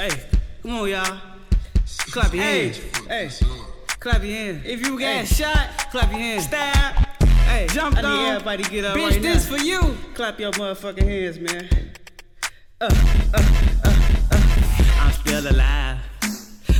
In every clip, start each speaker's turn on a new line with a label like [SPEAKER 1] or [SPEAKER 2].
[SPEAKER 1] Hey, come on, y'all. Clap your hands. Hey, clap your hands. If you got shot, clap your hands. Stab. Hey,
[SPEAKER 2] Jumped
[SPEAKER 1] I need everybody get up
[SPEAKER 2] Bitch,
[SPEAKER 1] right
[SPEAKER 2] this
[SPEAKER 1] now.
[SPEAKER 2] for you.
[SPEAKER 1] Clap your motherfucking hands, man. Uh, uh, uh, uh. I'm still alive.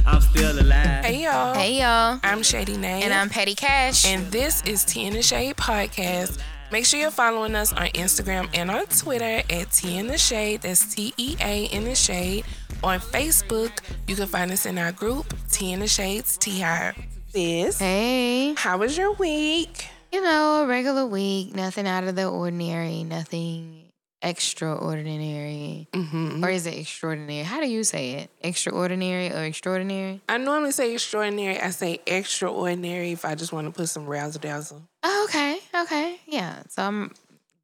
[SPEAKER 1] I'm still alive.
[SPEAKER 3] Hey y'all.
[SPEAKER 4] Hey y'all.
[SPEAKER 3] I'm Shady Nate.
[SPEAKER 4] And I'm Petty Cash.
[SPEAKER 3] And this is Tea in the Shade Podcast. Make sure you're following us on Instagram and on Twitter at Tea in the Shade. That's T E A in the Shade. On Facebook, you can find us in our group, Tea in the Shades Tea Hive. Sis,
[SPEAKER 4] hey.
[SPEAKER 3] how was your week?
[SPEAKER 4] You know, a regular week, nothing out of the ordinary, nothing extraordinary.
[SPEAKER 3] Mm-hmm.
[SPEAKER 4] Or is it extraordinary? How do you say it? Extraordinary or extraordinary?
[SPEAKER 3] I normally say extraordinary. I say extraordinary if I just want to put some razzle dazzle.
[SPEAKER 4] Oh, okay, okay, yeah. So I'm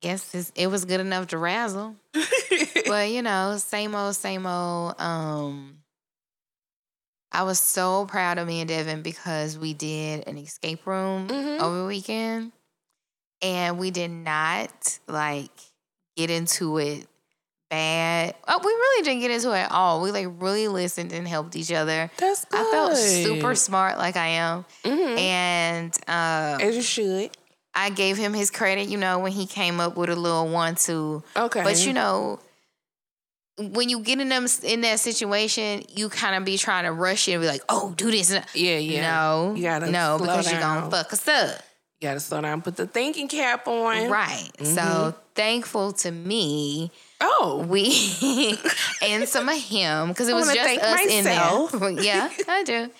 [SPEAKER 4] guess it was good enough to razzle. but you know, same old, same old. Um, I was so proud of me and Devin because we did an escape room
[SPEAKER 3] Mhm.
[SPEAKER 4] over the weekend, and we did not like get into it bad. Oh, we really didn't get into it at all. We like really listened and helped each other.
[SPEAKER 3] That's good.
[SPEAKER 4] I felt super smart, like I am,
[SPEAKER 3] Mhm.
[SPEAKER 4] and um,
[SPEAKER 3] As you should.
[SPEAKER 4] I gave him his credit, you know, when he came up with a little one two.
[SPEAKER 3] Okay.
[SPEAKER 4] But you know, when you get in them in that situation, you kind of be trying to rush it and be like, "Oh, do this."
[SPEAKER 3] Yeah, yeah.
[SPEAKER 4] No,
[SPEAKER 3] You gotta
[SPEAKER 4] no, because you're gonna fuck us up,
[SPEAKER 3] You gotta slow down, put the thinking cap on.
[SPEAKER 4] right?
[SPEAKER 3] Mm-hmm.
[SPEAKER 4] So thankful to me,
[SPEAKER 3] Oh,
[SPEAKER 4] we and some of him because it was just us
[SPEAKER 3] myself.
[SPEAKER 4] in there. yeah, I do.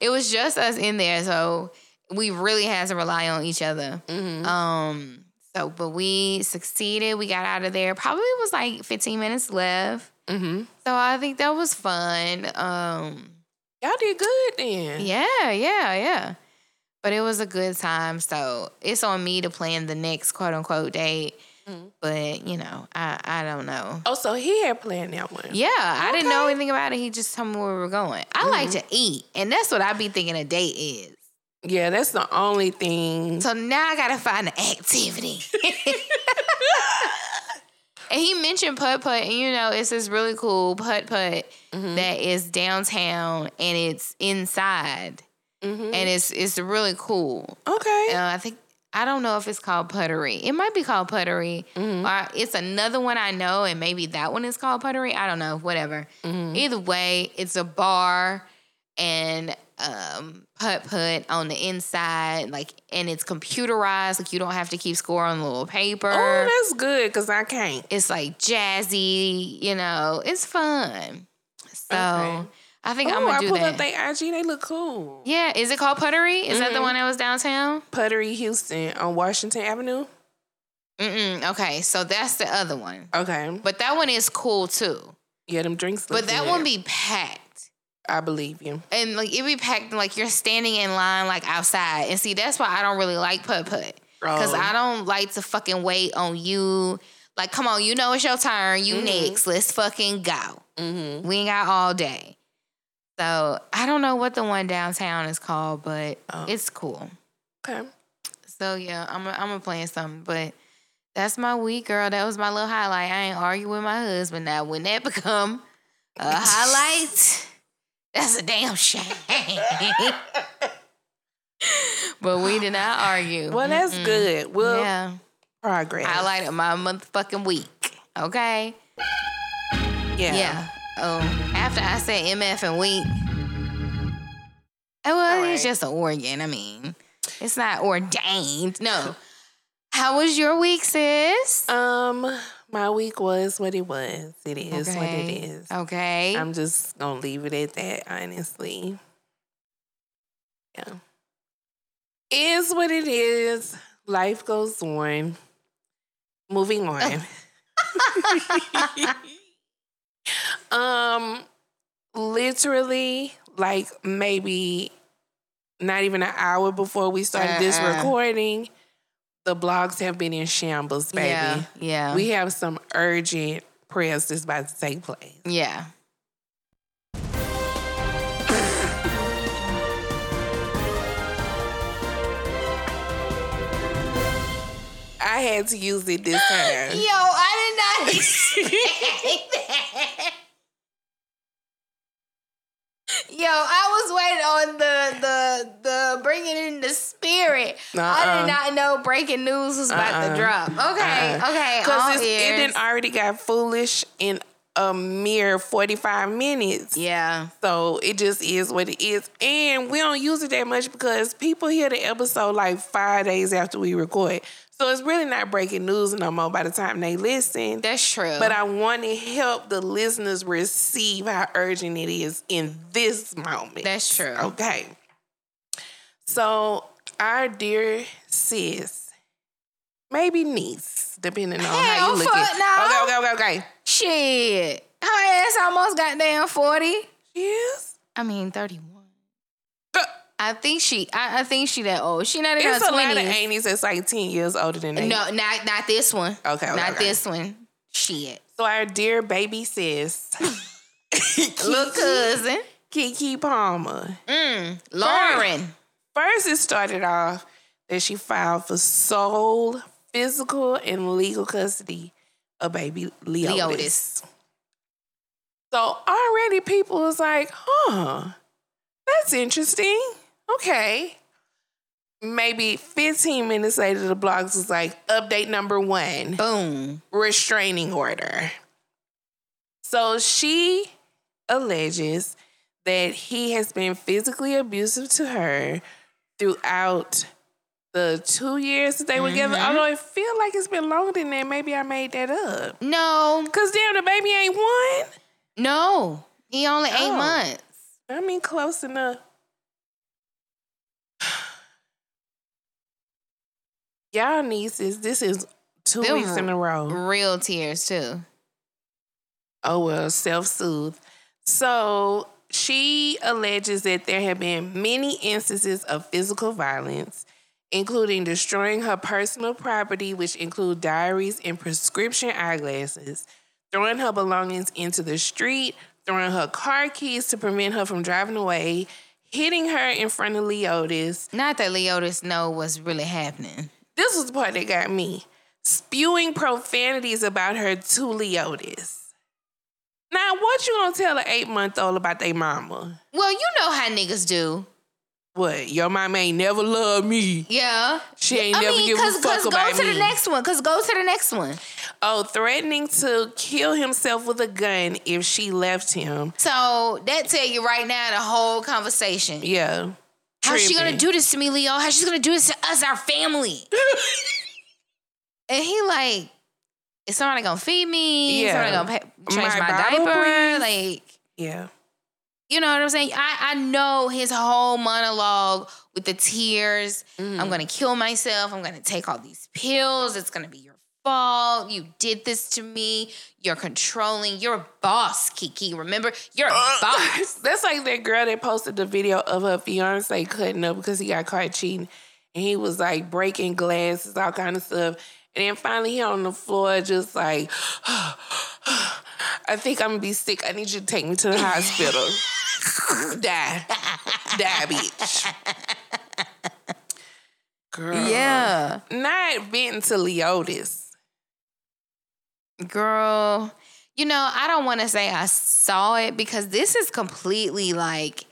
[SPEAKER 4] It was just us in there, so we really had to rely on each other.
[SPEAKER 3] Mm-hmm.
[SPEAKER 4] Um. So, but we succeeded. We got out of there. Probably was like 15 minutes left.
[SPEAKER 3] mm-hmm.
[SPEAKER 4] So I think that was fun. Um.
[SPEAKER 3] y'all did good then.
[SPEAKER 4] Yeah, yeah, yeah. But it was a good time. So it's on me to plan the next quote unquote date.
[SPEAKER 3] Mm-hmm.
[SPEAKER 4] But you know, I I don't know.
[SPEAKER 3] Oh, so he had planned that one.
[SPEAKER 4] Yeah, I didn't know anything about it. He just told me where we were going. I like to eat, and that's what I be thinking a date is.
[SPEAKER 3] Yeah, that's the only thing.
[SPEAKER 4] So now I gotta find an activity. and he mentioned putt putt, and you know, it's this really cool putt putt that is downtown and it's inside,
[SPEAKER 3] Mhm.
[SPEAKER 4] and it's it's really cool.
[SPEAKER 3] Okay.
[SPEAKER 4] Uh, I think I don't know if it's called puttery. It might be called puttery, or it's another one I know, and maybe that one is called puttery. I don't know. Whatever. Either way, it's a bar and um, putt putt on the inside, like, and it's computerized. Like you don't have to keep score on the little paper.
[SPEAKER 3] oh, that's good because I can't.
[SPEAKER 4] it's like jazzy. You know, it's fun. So
[SPEAKER 3] Okay.
[SPEAKER 4] I think
[SPEAKER 3] Oh,
[SPEAKER 4] I'm gonna
[SPEAKER 3] I
[SPEAKER 4] do
[SPEAKER 3] pulled
[SPEAKER 4] that.
[SPEAKER 3] up their IG. They look cool.
[SPEAKER 4] yeah, is it called puttery? Is that the
[SPEAKER 3] Mhm.
[SPEAKER 4] one that was downtown?
[SPEAKER 3] Puttery Houston on Washington Avenue.
[SPEAKER 4] Mm-mm. Okay, so that's the other one.
[SPEAKER 3] Okay.
[SPEAKER 4] But that one is cool too.
[SPEAKER 3] Yeah, them drinks.
[SPEAKER 4] But that one be packed.
[SPEAKER 3] I believe you.
[SPEAKER 4] And like it be packed like you're standing in line like outside. And see, that's why I don't really like putt putt. Because
[SPEAKER 3] Oh.
[SPEAKER 4] I don't like to fucking wait on you. Like, come on, you know it's your turn. You next. Let's fucking go.
[SPEAKER 3] Mm-hmm.
[SPEAKER 4] We ain't got all day. So I don't know what the one downtown is called, but
[SPEAKER 3] Oh.
[SPEAKER 4] it's cool.
[SPEAKER 3] Okay.
[SPEAKER 4] So yeah, I'm I'm gonna plan something, but that's my week, girl. That was my little highlight. I ain't argue with my husband. Now, when that become a highlight, that's a damn shame. but we did not argue.
[SPEAKER 3] Well, that's
[SPEAKER 4] Mm-mm.
[SPEAKER 3] good. Well,
[SPEAKER 4] yeah,
[SPEAKER 3] progress.
[SPEAKER 4] highlight of my motherfucking week. Okay.
[SPEAKER 3] Yeah.
[SPEAKER 4] Yeah. Um. After I said MF and week, oh, well,
[SPEAKER 3] All
[SPEAKER 4] it's just an organ. I mean, it's not ordained. No. How was your week, sis?
[SPEAKER 3] Um, my week was what it was. It is what it is.
[SPEAKER 4] Okay. Okay.
[SPEAKER 3] I'm just gonna leave it at that, honestly. Yeah. Is what it is. Life goes on. Moving on. um literally like maybe not even an hour before we started this
[SPEAKER 4] Uh-uh.
[SPEAKER 3] recording, the blogs have been in shambles, baby.
[SPEAKER 4] Yeah. Yeah.
[SPEAKER 3] We have some urgent prayers that's about to take place.
[SPEAKER 4] yeah.
[SPEAKER 3] I had to use it this time.
[SPEAKER 4] Yo, I did not expect that. Yo, I was waiting on the the the bringing in the spirit. I
[SPEAKER 3] Uh-uh.
[SPEAKER 4] did not know breaking news was about
[SPEAKER 3] Uh-uh.
[SPEAKER 4] to drop. Okay, uh-uh. okay, all
[SPEAKER 3] Because it didn't already got foolish in a mere 45 minutes.
[SPEAKER 4] Yeah,
[SPEAKER 3] So it just is what it is. And we don't use it that much because people hear the episode like five days after we record. So it's really not breaking news no more by the time they listen.
[SPEAKER 4] that's true.
[SPEAKER 3] But I want to help the listeners receive how urgent it is in this moment.
[SPEAKER 4] that's true.
[SPEAKER 3] Okay. So our dear sis, maybe niece, depending on how you look
[SPEAKER 4] fuck
[SPEAKER 3] at
[SPEAKER 4] no.
[SPEAKER 3] Okay, okay, okay, okay.
[SPEAKER 4] Shit, her ass almost got damn forty.
[SPEAKER 3] Yes.
[SPEAKER 4] I mean thirty one.
[SPEAKER 3] Uh,
[SPEAKER 4] I think she. I, I think she that old. She not in
[SPEAKER 3] It's
[SPEAKER 4] her
[SPEAKER 3] a lot of
[SPEAKER 4] twenties.
[SPEAKER 3] aunties that's like 10 years older than that.
[SPEAKER 4] No, not not this one.
[SPEAKER 3] Okay, okay,
[SPEAKER 4] not
[SPEAKER 3] okay.
[SPEAKER 4] this one. Shit,
[SPEAKER 3] So our dear baby sis,
[SPEAKER 4] little cousin.
[SPEAKER 3] Keke Palmer.
[SPEAKER 4] Mm, Lauren.
[SPEAKER 3] First, it started off that she filed for sole physical and legal custody of baby Leodis.
[SPEAKER 4] Leodis.
[SPEAKER 3] So already people was like, huh, that's interesting. Okay. Maybe 15 minutes later, the blogs was like, update number one
[SPEAKER 4] Boom.
[SPEAKER 3] restraining order. So she alleges that he has been physically abusive to her throughout the two years that they were together.
[SPEAKER 4] Mm-hmm.
[SPEAKER 3] Although I feel like it's been longer than that. Maybe I made that up.
[SPEAKER 4] No,
[SPEAKER 3] Cause damn, the baby ain't one.
[SPEAKER 4] no. He only eight months.
[SPEAKER 3] I mean, close enough. Y'all nieces, this is two
[SPEAKER 4] Them
[SPEAKER 3] weeks in a row.
[SPEAKER 4] Real tears too.
[SPEAKER 3] Oh well, self-soothe. So she alleges that there have been many instances of physical violence, including destroying her personal property, which include diaries and prescription eyeglasses, throwing her belongings into the street, throwing her car keys to prevent her from driving away, hitting her in front of Leodis.
[SPEAKER 4] Not that Leodis know what's really happening.
[SPEAKER 3] This was the part that got me. Spewing profanities about her to Leodis. Now, what you gonna tell an eight month old about their mama?
[SPEAKER 4] Well, you know how niggas do.
[SPEAKER 3] What? Your mama ain't never loved me.
[SPEAKER 4] Yeah.
[SPEAKER 3] She ain't
[SPEAKER 4] I
[SPEAKER 3] never
[SPEAKER 4] mean,
[SPEAKER 3] give
[SPEAKER 4] cause,
[SPEAKER 3] a fuck
[SPEAKER 4] cause
[SPEAKER 3] about
[SPEAKER 4] go to
[SPEAKER 3] me.
[SPEAKER 4] the next one. Cause go to the next one.
[SPEAKER 3] Oh, threatening to kill himself with a gun if she left him.
[SPEAKER 4] So that tell you right now the whole conversation.
[SPEAKER 3] Yeah.
[SPEAKER 4] How's she gonna do this to me, Leo? How's she gonna do this to us, our family? and he like, is somebody gonna feed me? Is
[SPEAKER 3] Yeah.
[SPEAKER 4] somebody gonna pay, change
[SPEAKER 3] My
[SPEAKER 4] my, diaper?
[SPEAKER 3] please?
[SPEAKER 4] Like,
[SPEAKER 3] Yeah.
[SPEAKER 4] you know what I'm saying? I, I know his whole monologue with the tears.
[SPEAKER 3] Mm.
[SPEAKER 4] I'm gonna kill myself. I'm gonna take all these pills. It's gonna be your fault. You did this to me. You're controlling. You're a boss, Keke. Remember, you're a boss.
[SPEAKER 3] That's like that girl that posted the video of her fiance cutting up because he got caught cheating. And he was like breaking glasses, all kind of stuff. And then finally he on the floor just like, I think I'm gonna be sick. I need you to take me to the hospital. Die. Die, bitch. Girl.
[SPEAKER 4] Yeah.
[SPEAKER 3] Not venting to Leodis.
[SPEAKER 4] Girl, you know, I don't want to say I saw it because this is completely like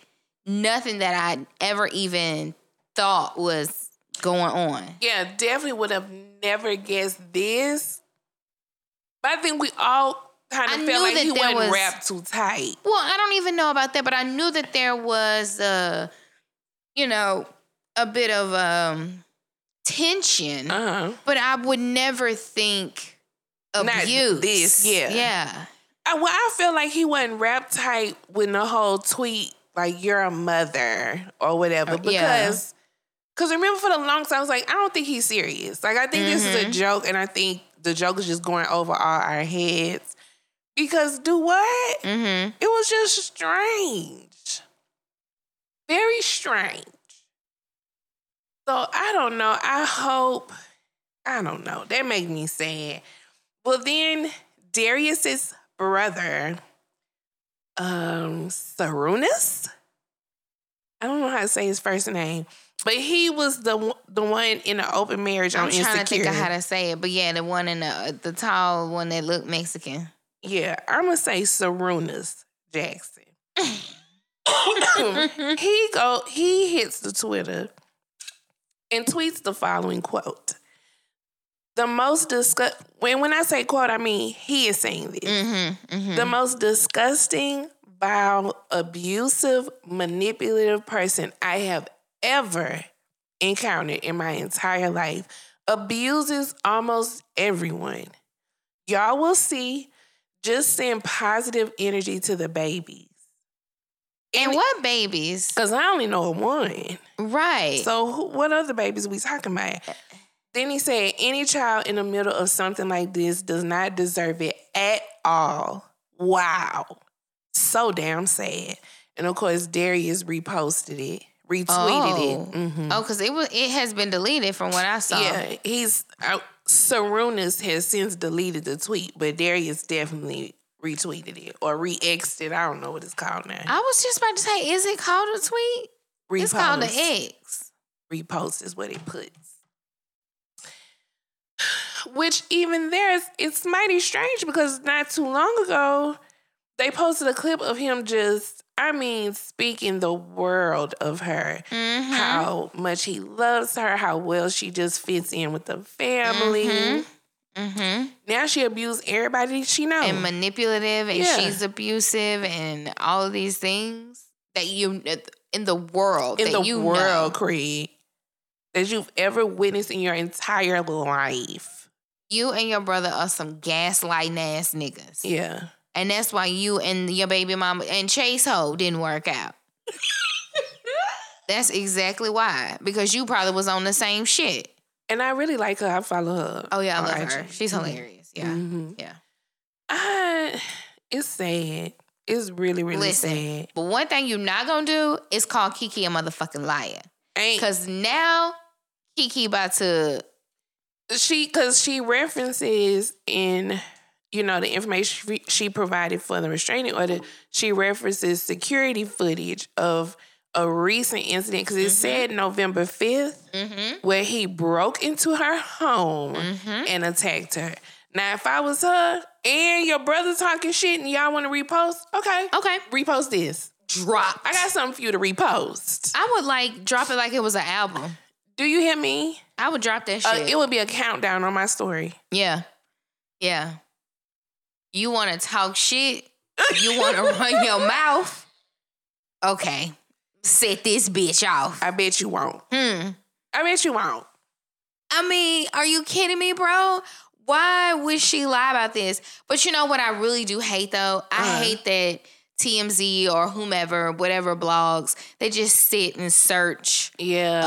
[SPEAKER 4] nothing that I ever even thought was going on.
[SPEAKER 3] Yeah, definitely would have never guessed this. But I think we all kind of felt like he wasn't
[SPEAKER 4] was-
[SPEAKER 3] wrapped too tight.
[SPEAKER 4] Well, I don't even know about that, but I knew that there was a, you know, a bit of um tension,
[SPEAKER 3] Uh-huh.
[SPEAKER 4] but I would never think
[SPEAKER 3] Not
[SPEAKER 4] abuse.
[SPEAKER 3] this, yeah.
[SPEAKER 4] Yeah.
[SPEAKER 3] I, well, I feel like he wasn't wrapped tight with the whole tweet, like you're a mother or whatever.
[SPEAKER 4] because. yeah.
[SPEAKER 3] Because, remember, for the longest, time, I was like, I don't think he's serious. Like, I think this is a
[SPEAKER 4] Mm-hmm.
[SPEAKER 3] joke, and I think the joke is just going over all our heads. Because do what?
[SPEAKER 4] Mm-hmm.
[SPEAKER 3] It was just strange. Very strange. So I don't know. I hope. I don't know. That made me sad. Well, then Darius's brother, um, Sarunas. I don't know how to say his first name, but he was the one- the one in the open marriage
[SPEAKER 4] I'm
[SPEAKER 3] on
[SPEAKER 4] trying to think of how to say it, but yeah, the one in the the tall one that looked Mexican.
[SPEAKER 3] yeah, I'm gonna say Sarunas Jackson. he go he hits the Twitter and tweets the following quote. The most disgust when when I say quote, I mean he is saying this.
[SPEAKER 4] Mm-hmm, mm-hmm.
[SPEAKER 3] The most disgusting, vile, abusive, manipulative person I have ever encountered in my entire life abuses almost everyone. Y'all will see. Just send positive energy to the babies.
[SPEAKER 4] and what babies?
[SPEAKER 3] Cause I only know one.
[SPEAKER 4] Right.
[SPEAKER 3] So who, what other babies we talking about? Then he said, any child in the middle of something like this does not deserve it at all. Wow. So damn sad. And of course, Darius reposted it, retweeted
[SPEAKER 4] Oh.
[SPEAKER 3] it. Mhm.
[SPEAKER 4] oh, because it was it has been deleted from what I saw.
[SPEAKER 3] Yeah, he's uh, Sarunas has since deleted the tweet, but Darius definitely retweeted it or re-xed it. I don't know what it's called now.
[SPEAKER 4] I was just about to say, is it called a tweet? It's called an X.
[SPEAKER 3] repost is what it puts. Which even there is it's mighty strange because not too long ago they posted a clip of him just I mean speaking the world of her.
[SPEAKER 4] Mm-hmm.
[SPEAKER 3] How much he loves her, how well she just fits in with the family.
[SPEAKER 4] Mhm. Mm-hmm.
[SPEAKER 3] Now she abused everybody she knows.
[SPEAKER 4] And manipulative, and
[SPEAKER 3] Yeah.
[SPEAKER 4] she's abusive, and all of these things that you in the world
[SPEAKER 3] in
[SPEAKER 4] that
[SPEAKER 3] the
[SPEAKER 4] you
[SPEAKER 3] world,
[SPEAKER 4] know.
[SPEAKER 3] Creed, that you've ever witnessed in your entire life.
[SPEAKER 4] You and your brother are some gaslighting ass niggas.
[SPEAKER 3] Yeah.
[SPEAKER 4] And that's why you and your baby mama and Chase Ho didn't work out. that's exactly why. Because you probably was on the same shit.
[SPEAKER 3] And I really like her. I follow her.
[SPEAKER 4] Oh yeah, I love her. She's hilarious. Yeah.
[SPEAKER 3] Mhm.
[SPEAKER 4] Yeah.
[SPEAKER 3] I, it's sad. It's really, really
[SPEAKER 4] Listen.
[SPEAKER 3] sad.
[SPEAKER 4] But one thing you're not gonna do is call Keke a motherfucking liar.
[SPEAKER 3] Ain't
[SPEAKER 4] Cause now Keke about to
[SPEAKER 3] she? Because she references in you know the information she- provided for the restraining order. She references security footage of a recent incident because it said November fifth
[SPEAKER 4] mm-hmm,
[SPEAKER 3] where he broke into her home
[SPEAKER 4] mm-hmm.
[SPEAKER 3] and attacked her. Now, if I was her and your brother talking shit and y'all want to repost, okay,
[SPEAKER 4] Okay.
[SPEAKER 3] repost this.
[SPEAKER 4] Drop.
[SPEAKER 3] I got something for you to repost.
[SPEAKER 4] I would like drop it like it was an album.
[SPEAKER 3] Do you hear me?
[SPEAKER 4] I would drop that
[SPEAKER 3] Uh,
[SPEAKER 4] shit.
[SPEAKER 3] it would be a countdown on my story.
[SPEAKER 4] yeah. Yeah. You wanna talk shit? You wanna run your mouth? Okay. Set this bitch off.
[SPEAKER 3] I bet you won't.
[SPEAKER 4] Hmm.
[SPEAKER 3] I bet you won't.
[SPEAKER 4] I mean, are you kidding me, bro? Why would she lie about this? But you know what I really do hate though? I
[SPEAKER 3] Uh.
[SPEAKER 4] hate that TMZ or whomever, whatever blogs, they just sit and search
[SPEAKER 3] Yeah.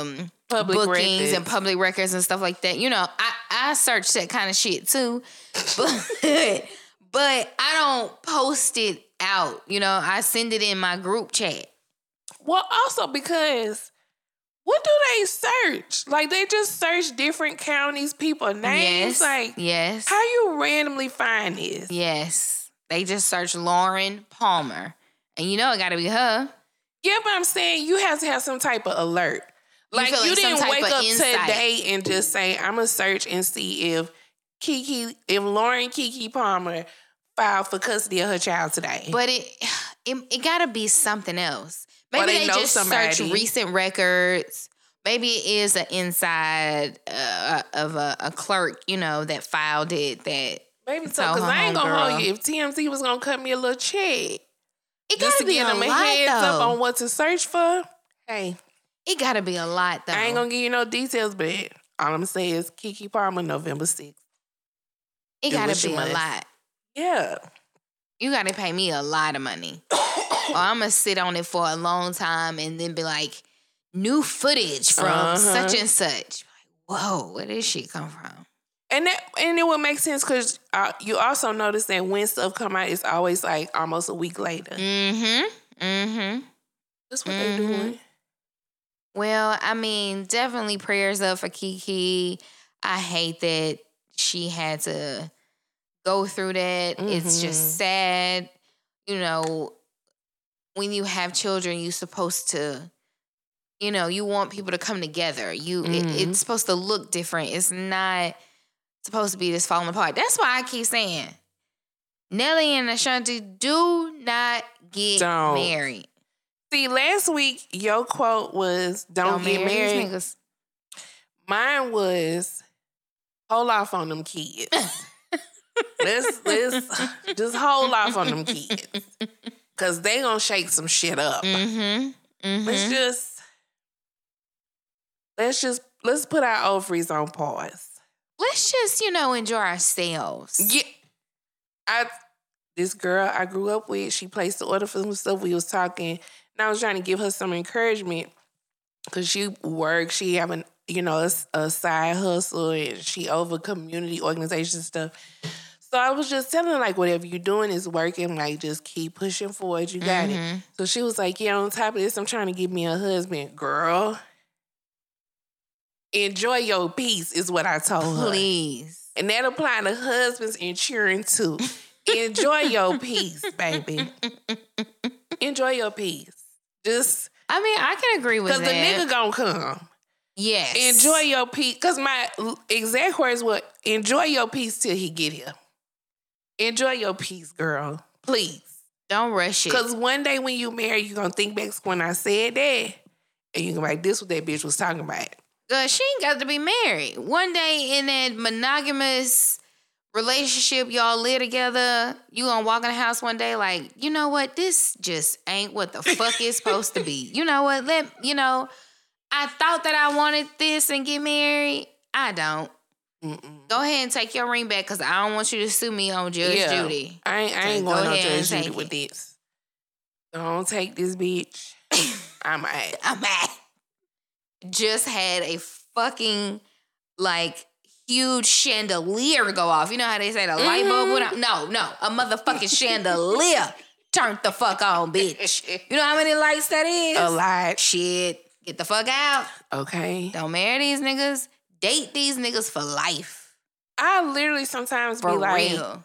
[SPEAKER 4] um
[SPEAKER 3] public
[SPEAKER 4] bookings
[SPEAKER 3] records.
[SPEAKER 4] and public records and stuff like that. You know, I, I search that kind of shit too. But but I don't post it out. You know, I send it in my group chat.
[SPEAKER 3] well, also because what do they search? Like they just search different counties, people names.
[SPEAKER 4] yes.
[SPEAKER 3] Like
[SPEAKER 4] yes.
[SPEAKER 3] how you randomly find this?
[SPEAKER 4] Yes. They just search Lauren Palmer. And you know it gotta be her.
[SPEAKER 3] Yeah, but I'm saying you have to have some type of alert.
[SPEAKER 4] You
[SPEAKER 3] Like you,
[SPEAKER 4] like some
[SPEAKER 3] didn't wake up
[SPEAKER 4] insight.
[SPEAKER 3] today and just say, I'm gonna search and see if Keke, if Lauren Keke Palmer filed for custody of her child today.
[SPEAKER 4] But it it, it gotta be something else.
[SPEAKER 3] Or
[SPEAKER 4] Maybe
[SPEAKER 3] they
[SPEAKER 4] they, just search recent records. Maybe it is an inside uh, of a, a clerk, you know, that filed it. That
[SPEAKER 3] Maybe so, because I ain't gonna
[SPEAKER 4] homegirl.
[SPEAKER 3] hold you. If TMZ was gonna cut me a little check
[SPEAKER 4] it
[SPEAKER 3] just to
[SPEAKER 4] be
[SPEAKER 3] give them a heads up on what to search for, hey,
[SPEAKER 4] It gotta be a lot though.
[SPEAKER 3] I ain't gonna give you no details, but all I'm gonna say is Keke Palmer, November 6th.
[SPEAKER 4] it gotta be a lot.
[SPEAKER 3] Yeah.
[SPEAKER 4] You gotta pay me a lot of money, or I'm gonna sit on it for a long time and then be like, new footage from
[SPEAKER 3] Uh-huh.
[SPEAKER 4] such and such. Like, whoa, where did she come from?
[SPEAKER 3] And that and it would make sense because uh, you also notice that when stuff come out, it's always like almost a week later.
[SPEAKER 4] Mm-hmm. Mm-hmm.
[SPEAKER 3] That's what
[SPEAKER 4] Mhm.
[SPEAKER 3] they doing.
[SPEAKER 4] Well, I mean, definitely prayers up for Keke. I hate that she had to go through that. It's
[SPEAKER 3] Mhm.
[SPEAKER 4] just sad. You know, when you have children, you're supposed to, you know, you want people to come together. You, it-
[SPEAKER 3] Mhm.
[SPEAKER 4] it's supposed to look different. It's not supposed to be this falling apart. That's why I keep saying, Nelly and Ashanti do not get
[SPEAKER 3] Don't.
[SPEAKER 4] married.
[SPEAKER 3] See, last week your quote was "Don't, get
[SPEAKER 4] marry
[SPEAKER 3] married."
[SPEAKER 4] niggas.
[SPEAKER 3] Mine was hold off on them kids. let's let's just hold off on them kids. Cause they gonna shake some shit up.
[SPEAKER 4] Mm-hmm.
[SPEAKER 3] Let's
[SPEAKER 4] Mm-hmm.
[SPEAKER 3] just let's just let's put our ovaries on pause.
[SPEAKER 4] Let's just, you know, enjoy ourselves.
[SPEAKER 3] Yeah. I this girl I grew up with, she placed the order for some stuff. We was talking, and I was trying to give her some encouragement because she works. She have an you know a, a side hustle, and she over community organization stuff. So I was just telling her like whatever you're doing is working. Like just keep pushing forward. You got it. Mm-hmm. So she was like, "Yeah, on top of this, I'm trying to get me a husband, girl." Enjoy your peace is what I told her.
[SPEAKER 4] Please.
[SPEAKER 3] And that apply to husbands and children too. Enjoy your peace, baby. Enjoy your peace. Just
[SPEAKER 4] I mean, I can agree with you.
[SPEAKER 3] because the nigga gonna come.
[SPEAKER 4] yes.
[SPEAKER 3] Enjoy your peace. Cause my exact words were enjoy your peace till he get here. Enjoy your peace, girl. Please.
[SPEAKER 4] Don't rush it.
[SPEAKER 3] Cause one day when you marry, you're gonna think back to when I said that. And you're gonna be like, this what that bitch was talking about.
[SPEAKER 4] Girl, she ain't got to be married. One day in that monogamous relationship y'all live together, you gonna walk in the house one day like, you know what? This just ain't what the fuck is supposed to be. You know what? Let you know. I thought that I wanted this and get married. I don't.
[SPEAKER 3] Mm-mm.
[SPEAKER 4] Go ahead and take your ring back because I don't want you to sue me on Judge
[SPEAKER 3] Yeah.
[SPEAKER 4] Judy.
[SPEAKER 3] I ain't, I ain't
[SPEAKER 4] go
[SPEAKER 3] going on Judge Judy with
[SPEAKER 4] it.
[SPEAKER 3] this. Don't take this bitch. I'm out.
[SPEAKER 4] I'm mad. Just had a fucking like huge chandelier go off. You know how they say the light bulb mm-hmm. went out? No, no, a motherfucking chandelier turned the fuck on, bitch. You know how many lights that is?
[SPEAKER 3] A lot.
[SPEAKER 4] Shit, get the fuck out.
[SPEAKER 3] Okay.
[SPEAKER 4] Don't marry these niggas. Date these niggas for life.
[SPEAKER 3] I literally sometimes
[SPEAKER 4] For
[SPEAKER 3] be like,
[SPEAKER 4] real.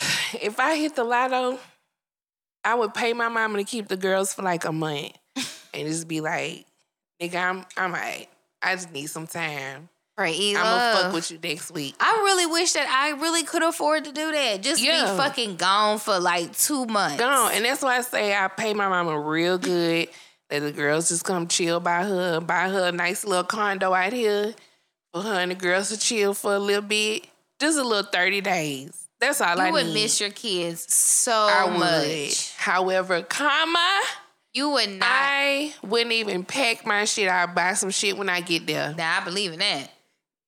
[SPEAKER 3] if I hit the lotto, I would pay my mama to keep the girls for like a month. and just be like, nigga, I'm I'm alright. I just need some time.
[SPEAKER 4] Praise
[SPEAKER 3] I'm gonna fuck with you next week.
[SPEAKER 4] I really wish that I really could afford to do that. Just
[SPEAKER 3] Yeah.
[SPEAKER 4] be fucking gone for like two months.
[SPEAKER 3] Gone. And that's why I say I pay my mama real good. Let the girls just come chill by her, buy her a nice little condo out here for her and the girls to chill for a little bit. Just a little 30 days. That's all I
[SPEAKER 4] You would
[SPEAKER 3] need.
[SPEAKER 4] miss your kids so
[SPEAKER 3] I would.
[SPEAKER 4] much.
[SPEAKER 3] However, comma,
[SPEAKER 4] You would not.
[SPEAKER 3] I wouldn't even pack my shit. I'll buy some shit when I get there.
[SPEAKER 4] now I believe in that.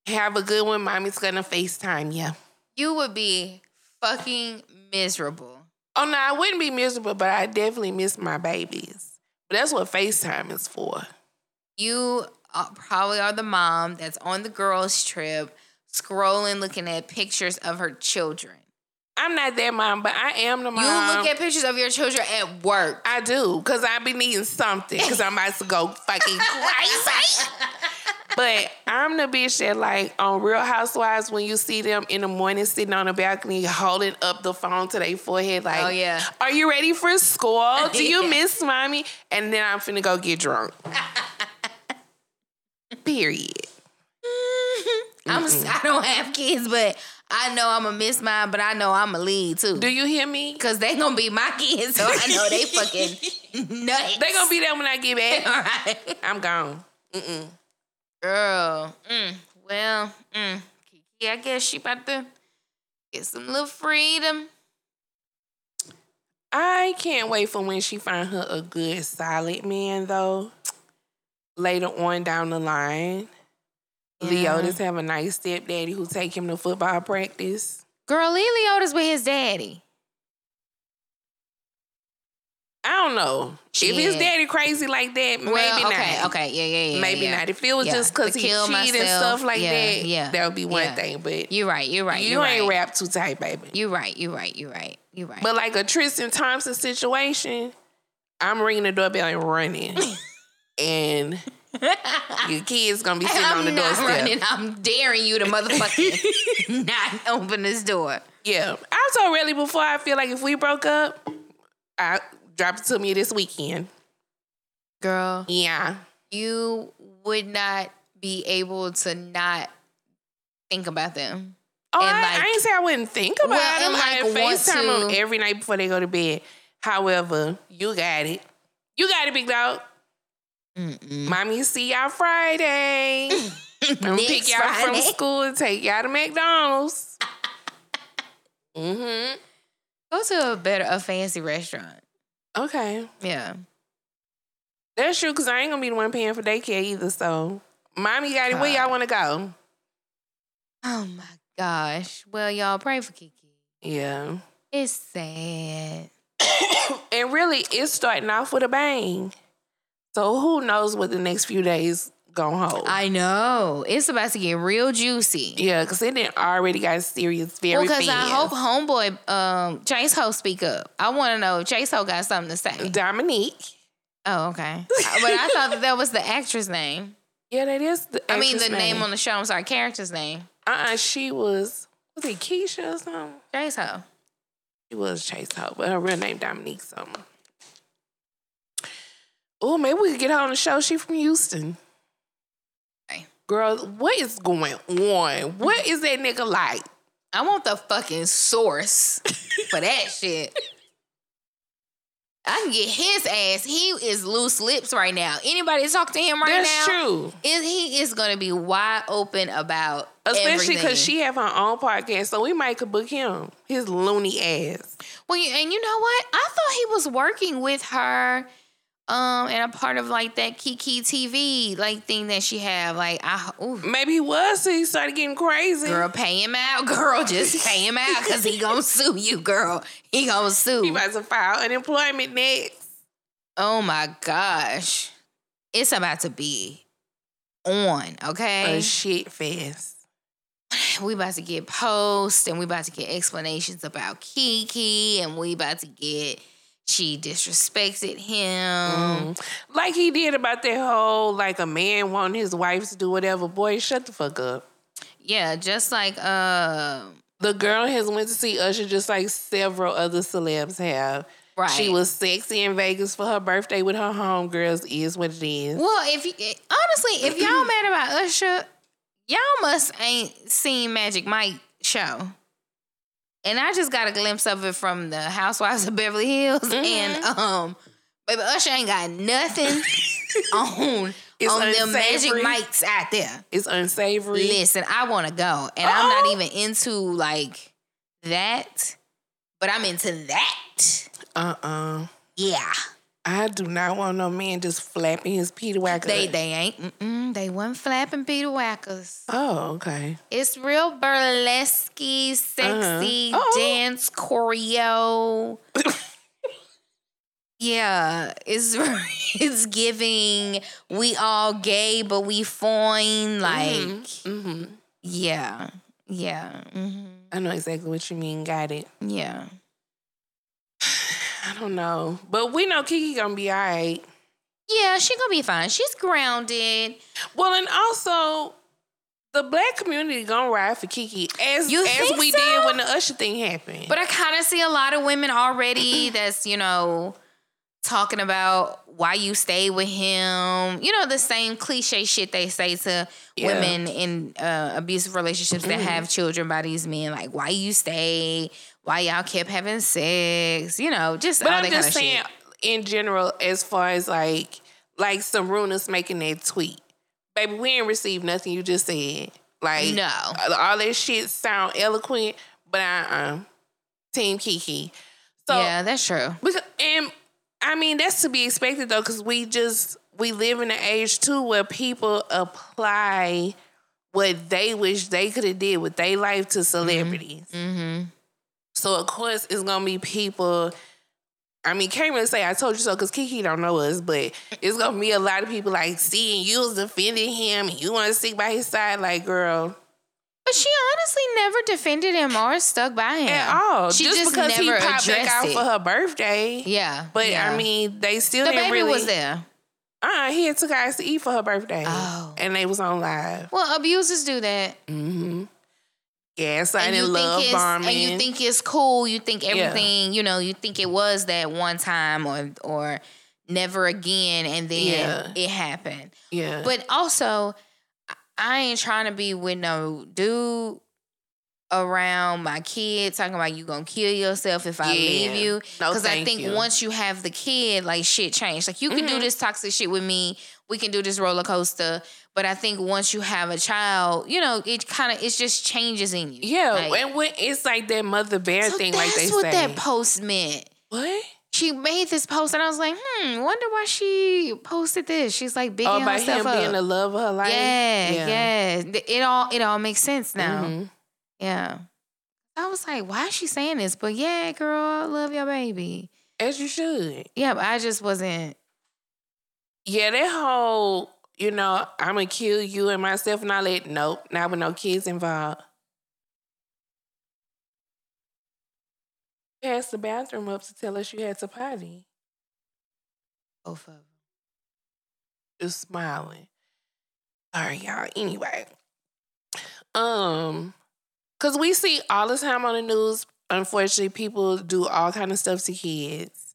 [SPEAKER 3] Have a good one. Mommy's gonna FaceTime you.
[SPEAKER 4] You would be fucking miserable.
[SPEAKER 3] Oh no, I wouldn't be miserable, but I definitely miss my babies. But that's what FaceTime is for.
[SPEAKER 4] You uh, probably are the mom that's on the girls' trip, scrolling, looking at pictures of her children.
[SPEAKER 3] I'm not that mom, but I am the mom.
[SPEAKER 4] You look at pictures of your children at work.
[SPEAKER 3] I do, cause I be needing something, cause I'm about to go fucking crazy. But I'm the bitch that like on Real Housewives when you see them in the morning sitting on the balcony holding up the phone to their forehead, like,
[SPEAKER 4] Oh, yeah.
[SPEAKER 3] are you ready for school? Do you miss mommy? And then I'm finna go get drunk. Period.
[SPEAKER 4] I'm. I don't have kids, but I know I'm gonna miss mine. But I know I'm gonna lead too.
[SPEAKER 3] Do you hear me?
[SPEAKER 4] Cause they gonna be my kids, so I know they fucking nuts.
[SPEAKER 3] They gonna be there when I get back.
[SPEAKER 4] all right.
[SPEAKER 3] I'm gone. Mm-mm.
[SPEAKER 4] Girl, mm, well, mm, Keke, I guess she about to get some little freedom.
[SPEAKER 3] I can't wait for when she find her a good solid man though. Later on down the line.
[SPEAKER 4] Yeah.
[SPEAKER 3] Leodis have a nice stepdaddy who take him to football practice.
[SPEAKER 4] Girl, Lee Leota's with his daddy.
[SPEAKER 3] I don't know. If his daddy crazy like that, maybe
[SPEAKER 4] okay,
[SPEAKER 3] not.
[SPEAKER 4] okay, yeah, yeah, yeah.
[SPEAKER 3] Maybe
[SPEAKER 4] yeah.
[SPEAKER 3] not. If it was
[SPEAKER 4] Yeah.
[SPEAKER 3] just because he cheated and stuff like
[SPEAKER 4] yeah,
[SPEAKER 3] that,
[SPEAKER 4] yeah,
[SPEAKER 3] that would be one thing. But
[SPEAKER 4] You're right. You're right.
[SPEAKER 3] you
[SPEAKER 4] You're
[SPEAKER 3] ain't
[SPEAKER 4] right.
[SPEAKER 3] rap too tight, baby.
[SPEAKER 4] You're right. You're right. You're right. You're right.
[SPEAKER 3] But like a Tristan Thompson situation, I'm ringing the doorbell and running. and your kid's gonna be sitting on
[SPEAKER 4] I'm
[SPEAKER 3] the
[SPEAKER 4] not
[SPEAKER 3] doorstep.
[SPEAKER 4] running. I'm daring you to motherfucking not open this door.
[SPEAKER 3] Yeah. I told Relly before I feel like if we broke up, I drop it to me this weekend.
[SPEAKER 4] Girl,
[SPEAKER 3] Yeah.
[SPEAKER 4] you would not be able to not think about them.
[SPEAKER 3] Oh, I,
[SPEAKER 4] like-
[SPEAKER 3] I ain't say I wouldn't think about
[SPEAKER 4] Well,
[SPEAKER 3] them. I
[SPEAKER 4] like, want
[SPEAKER 3] FaceTime them every night before they go to bed. However, you got it. You got it, big dog.
[SPEAKER 4] Mm-mm.
[SPEAKER 3] Mommy, see y'all Friday. I'm gonna pick y'all from school and take y'all to McDonald's. mm-hmm.
[SPEAKER 4] Go to a better, a fancy restaurant.
[SPEAKER 3] Okay.
[SPEAKER 4] Yeah.
[SPEAKER 3] That's true, because I ain't gonna be the one paying for daycare either. So, mommy got it. Where y'all want to go?
[SPEAKER 4] Oh my gosh. Well, y'all pray for Keke.
[SPEAKER 3] Yeah.
[SPEAKER 4] It's sad.
[SPEAKER 3] And really, it's starting off with a bang. So, who knows what the next few days gonna hold?
[SPEAKER 4] I know. It's about to get real juicy.
[SPEAKER 3] yeah, because it didn't already got serious very
[SPEAKER 4] Well, because I hope homeboy um Chase Ho speak up. I want to know if Chase Ho got something to say.
[SPEAKER 3] Dominique.
[SPEAKER 4] Oh, okay. but I thought that, that was the actress name.
[SPEAKER 3] Yeah, that is the.
[SPEAKER 4] I mean, the
[SPEAKER 3] actress
[SPEAKER 4] name on the show. I'm sorry, character's name.
[SPEAKER 3] Uh-uh, she was. Was it Keisha or something?
[SPEAKER 4] Chase Ho.
[SPEAKER 3] She was Chase Hope, but her real name Dominique something. Oh, maybe we could get her on the show. She from Houston. Girl, what is going on? What is that nigga like?
[SPEAKER 4] I want the fucking source for that shit. I can get his ass. He is loose lips right now. Anybody talk to him right
[SPEAKER 3] That's
[SPEAKER 4] now?
[SPEAKER 3] That's true.
[SPEAKER 4] Is he is gonna be wide open about
[SPEAKER 3] Especially because she have her own podcast, so we might could book him. His loony ass.
[SPEAKER 4] Well, and you know what? I thought he was working with her, um, and a part of like that Kiki TV like thing that she have. Like, I ooh,
[SPEAKER 3] Maybe he was, so he started getting crazy.
[SPEAKER 4] girl, pay him out, girl, just pay him out because he gonna sue you, girl. He gonna sue.
[SPEAKER 3] He about to file unemployment next.
[SPEAKER 4] Oh my gosh, it's about to be on. Okay,
[SPEAKER 3] A shit fest.
[SPEAKER 4] we about to get posts and we about to get explanations about Keke and we about to get she disrespected him.
[SPEAKER 3] Mm. Like he did about that whole like a man wanting his wife to do whatever. Boy, shut the fuck up.
[SPEAKER 4] Yeah, just like uh
[SPEAKER 3] The girl has went to see Usher just like several other celebs have.
[SPEAKER 4] right.
[SPEAKER 3] She was sexy in Vegas for her birthday with her homegirls. Is what it is.
[SPEAKER 4] Well, if you honestly, if y'all mad about Usher, y'all must ain't seen Magic Mike show. And I just got a glimpse of it from the Housewives of Beverly Hills, and um, baby Usher ain't got nothing on
[SPEAKER 3] It's
[SPEAKER 4] on them Magic. Mikes out there.
[SPEAKER 3] It's unsavory.
[SPEAKER 4] Listen, I want to go, and I'm
[SPEAKER 3] Oh.
[SPEAKER 4] not even into like that, but I'm into that.
[SPEAKER 3] Uh uh
[SPEAKER 4] Yeah,
[SPEAKER 3] I do not want no man just flapping his Peter Wacker.
[SPEAKER 4] they they ain't. Mm-mm, they wasn't flapping Peter Whackers.
[SPEAKER 3] Oh, okay.
[SPEAKER 4] It's real burlesque, sexy
[SPEAKER 3] Uh-huh. Oh.
[SPEAKER 4] dance choreo. yeah, it's it's giving. We all gay, but we fine. Like,
[SPEAKER 3] Mm-hmm.
[SPEAKER 4] yeah, yeah, hmm
[SPEAKER 3] I know exactly what you mean. Got it.
[SPEAKER 4] yeah.
[SPEAKER 3] I don't know, but we know Keke gonna be all right.
[SPEAKER 4] Yeah, she gonna be fine. She's grounded.
[SPEAKER 3] Well, and also the black community gonna ride for Keke as
[SPEAKER 4] You
[SPEAKER 3] as we
[SPEAKER 4] so?
[SPEAKER 3] did when the Usher thing happened.
[SPEAKER 4] But I kind of see a lot of women already that's, you know, talking about why you stay with him. You know, the same cliche shit they say to
[SPEAKER 3] Yeah.
[SPEAKER 4] women in uh, abusive relationships that have children by these men. Like, why you stay? Why y'all kept having sex? You know, just
[SPEAKER 3] But
[SPEAKER 4] all
[SPEAKER 3] I'm
[SPEAKER 4] that kind
[SPEAKER 3] just
[SPEAKER 4] of
[SPEAKER 3] saying,
[SPEAKER 4] shit.
[SPEAKER 3] in general, as far as like like Sarunas making that tweet, baby, we ain't received nothing you just said. Like
[SPEAKER 4] No.
[SPEAKER 3] all that shit sound eloquent, but uh uh Team Keke. So
[SPEAKER 4] yeah, that's true.
[SPEAKER 3] Because, and I mean, that's to be expected though, because we just we live in an age too where people apply what they wish they could have did with their life to celebrities.
[SPEAKER 4] Mm-hmm.
[SPEAKER 3] So of course, it's gonna be people. I mean, can't really say I told you so because Keke don't know us, but it's gonna be a lot of people like seeing you was defending him and you want to stick by his side, like girl,
[SPEAKER 4] But she honestly never defended him or stuck by him
[SPEAKER 3] at all.
[SPEAKER 4] She
[SPEAKER 3] just,
[SPEAKER 4] just,
[SPEAKER 3] because he
[SPEAKER 4] never
[SPEAKER 3] popped back out
[SPEAKER 4] it.
[SPEAKER 3] for her birthday.
[SPEAKER 4] Yeah,
[SPEAKER 3] But
[SPEAKER 4] yeah.
[SPEAKER 3] I mean, they still
[SPEAKER 4] the
[SPEAKER 3] didn't
[SPEAKER 4] baby
[SPEAKER 3] really.
[SPEAKER 4] was there.
[SPEAKER 3] Uh, he had took guys to eat for her birthday.
[SPEAKER 4] Oh.
[SPEAKER 3] And they was on live.
[SPEAKER 4] Well, abusers do that.
[SPEAKER 3] Mm-hmm. Gaslighting
[SPEAKER 4] and you
[SPEAKER 3] love
[SPEAKER 4] think it's
[SPEAKER 3] bombing.
[SPEAKER 4] and you think it's cool. You think everything, you know, you think it was that one time or or never again, and then
[SPEAKER 3] Yeah.
[SPEAKER 4] it happened.
[SPEAKER 3] yeah.
[SPEAKER 4] But also, I- ain't trying to be with no dude around my kid, talking about you gonna kill yourself if I
[SPEAKER 3] Yeah.
[SPEAKER 4] leave you.
[SPEAKER 3] No,
[SPEAKER 4] Because I think
[SPEAKER 3] you.
[SPEAKER 4] once you have the kid, like shit changed. Like you can do mm-hmm. this toxic shit with me. We can do this roller coaster. But I think once you have a child, you know, it kind of it just changes in you.
[SPEAKER 3] Yeah,
[SPEAKER 4] Like,
[SPEAKER 3] and when it's like that mother bear
[SPEAKER 4] so
[SPEAKER 3] thing, like they
[SPEAKER 4] what
[SPEAKER 3] say.
[SPEAKER 4] that post meant.
[SPEAKER 3] what?
[SPEAKER 4] She made this post, and I was like, hmm, wonder why she posted this. She's like bigging
[SPEAKER 3] Oh, by
[SPEAKER 4] herself
[SPEAKER 3] him
[SPEAKER 4] up.
[SPEAKER 3] being the love of her life.
[SPEAKER 4] yeah, yeah, Th- It all it all makes sense now.
[SPEAKER 3] Mhm.
[SPEAKER 4] Yeah. I was like, why is she saying this? But yeah, girl, love your baby.
[SPEAKER 3] As you should.
[SPEAKER 4] Yeah, but I just wasn't.
[SPEAKER 3] Yeah, that whole, you know, I'm gonna kill you and myself and all that. Nope, not with no kids involved. Passed the bathroom up to tell us you had to potty.
[SPEAKER 4] Both of them.
[SPEAKER 3] Just smiling. Sorry, y'all. Anyway, um, cause we see all the time on the news. Unfortunately, people do all kind of stuff to kids,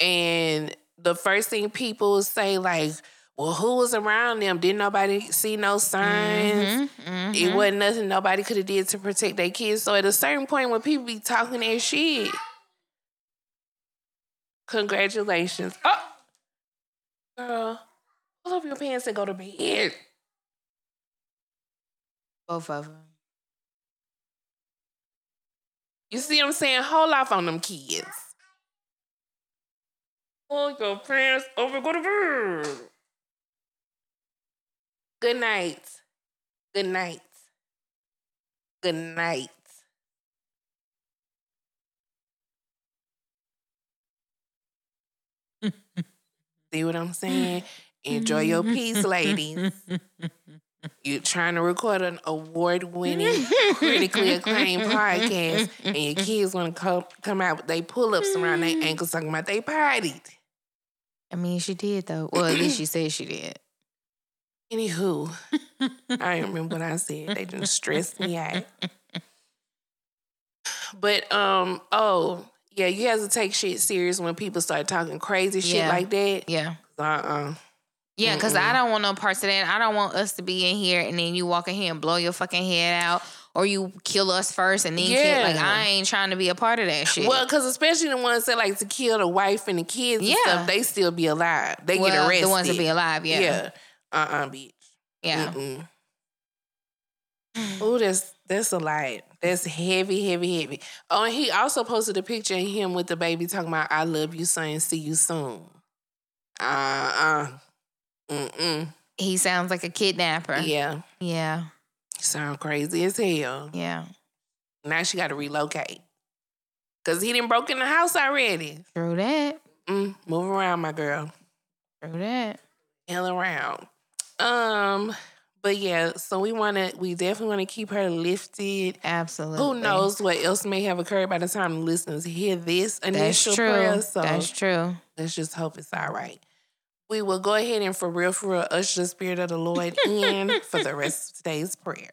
[SPEAKER 3] and the first thing people say like, "Well, who was around them? Didn't nobody see no signs?
[SPEAKER 4] Mhm,
[SPEAKER 3] It
[SPEAKER 4] mhm.
[SPEAKER 3] wasn't nothing nobody could have did to protect their kids." So at a certain point, when people be talking that shit, congratulations. Oh, girl, pull up your pants and go to bed.
[SPEAKER 4] Both of them.
[SPEAKER 3] You see what I'm saying? Hold off on them kids. Pull your pants over, go to bed. Good night. Good night. Good night. See what I'm saying? Enjoy your peace, ladies. You're trying to record an award winning, critically acclaimed podcast, and your kids want to come, come out with they pull ups around their mm. ankles talking about they partied.
[SPEAKER 4] I mean, she did though. Well, at least she said she did.
[SPEAKER 3] Anywho, I don't remember what I said. They didn't stress me out. But um, oh yeah, you have to take shit serious when people start talking crazy shit
[SPEAKER 4] Yeah.
[SPEAKER 3] like that.
[SPEAKER 4] Yeah.
[SPEAKER 3] Uh uh
[SPEAKER 4] Yeah, because I don't want no parts of that. I don't want us to be in here and then you walk in here and blow your fucking head out, or you kill us first and then kill. Like I ain't trying to be a part of that shit.
[SPEAKER 3] Well, because especially the ones that like to kill the wife and the kids and
[SPEAKER 4] Yeah.
[SPEAKER 3] stuff, they still be alive. They get
[SPEAKER 4] Well,
[SPEAKER 3] arrested.
[SPEAKER 4] the ones that be alive. Yeah,
[SPEAKER 3] Yeah. Uh uh bitch.
[SPEAKER 4] yeah.
[SPEAKER 3] Mm-mm. Oh, that's that's a lot. That's heavy, heavy, heavy. Oh, and he also posted a picture of him with the baby talking about "I love you, son. See you soon." Uh uh. Mm.
[SPEAKER 4] He sounds like a kidnapper.
[SPEAKER 3] Yeah.
[SPEAKER 4] yeah,
[SPEAKER 3] Sound crazy as hell.
[SPEAKER 4] yeah.
[SPEAKER 3] Now she got to relocate because he didn't broke in the house already.
[SPEAKER 4] True that.
[SPEAKER 3] Mm, move around, my girl.
[SPEAKER 4] True that.
[SPEAKER 3] Hell around. Um. But yeah, so we want to, we definitely want to keep her lifted.
[SPEAKER 4] Absolutely.
[SPEAKER 3] Who knows what else may have occurred by the time the listeners hear this
[SPEAKER 4] That's
[SPEAKER 3] initial
[SPEAKER 4] true.
[SPEAKER 3] prayer. So
[SPEAKER 4] That's true.
[SPEAKER 3] let's just hope it's all right. We will go ahead and for real, for real, usher the spirit of the Lord in for the rest of today's prayers.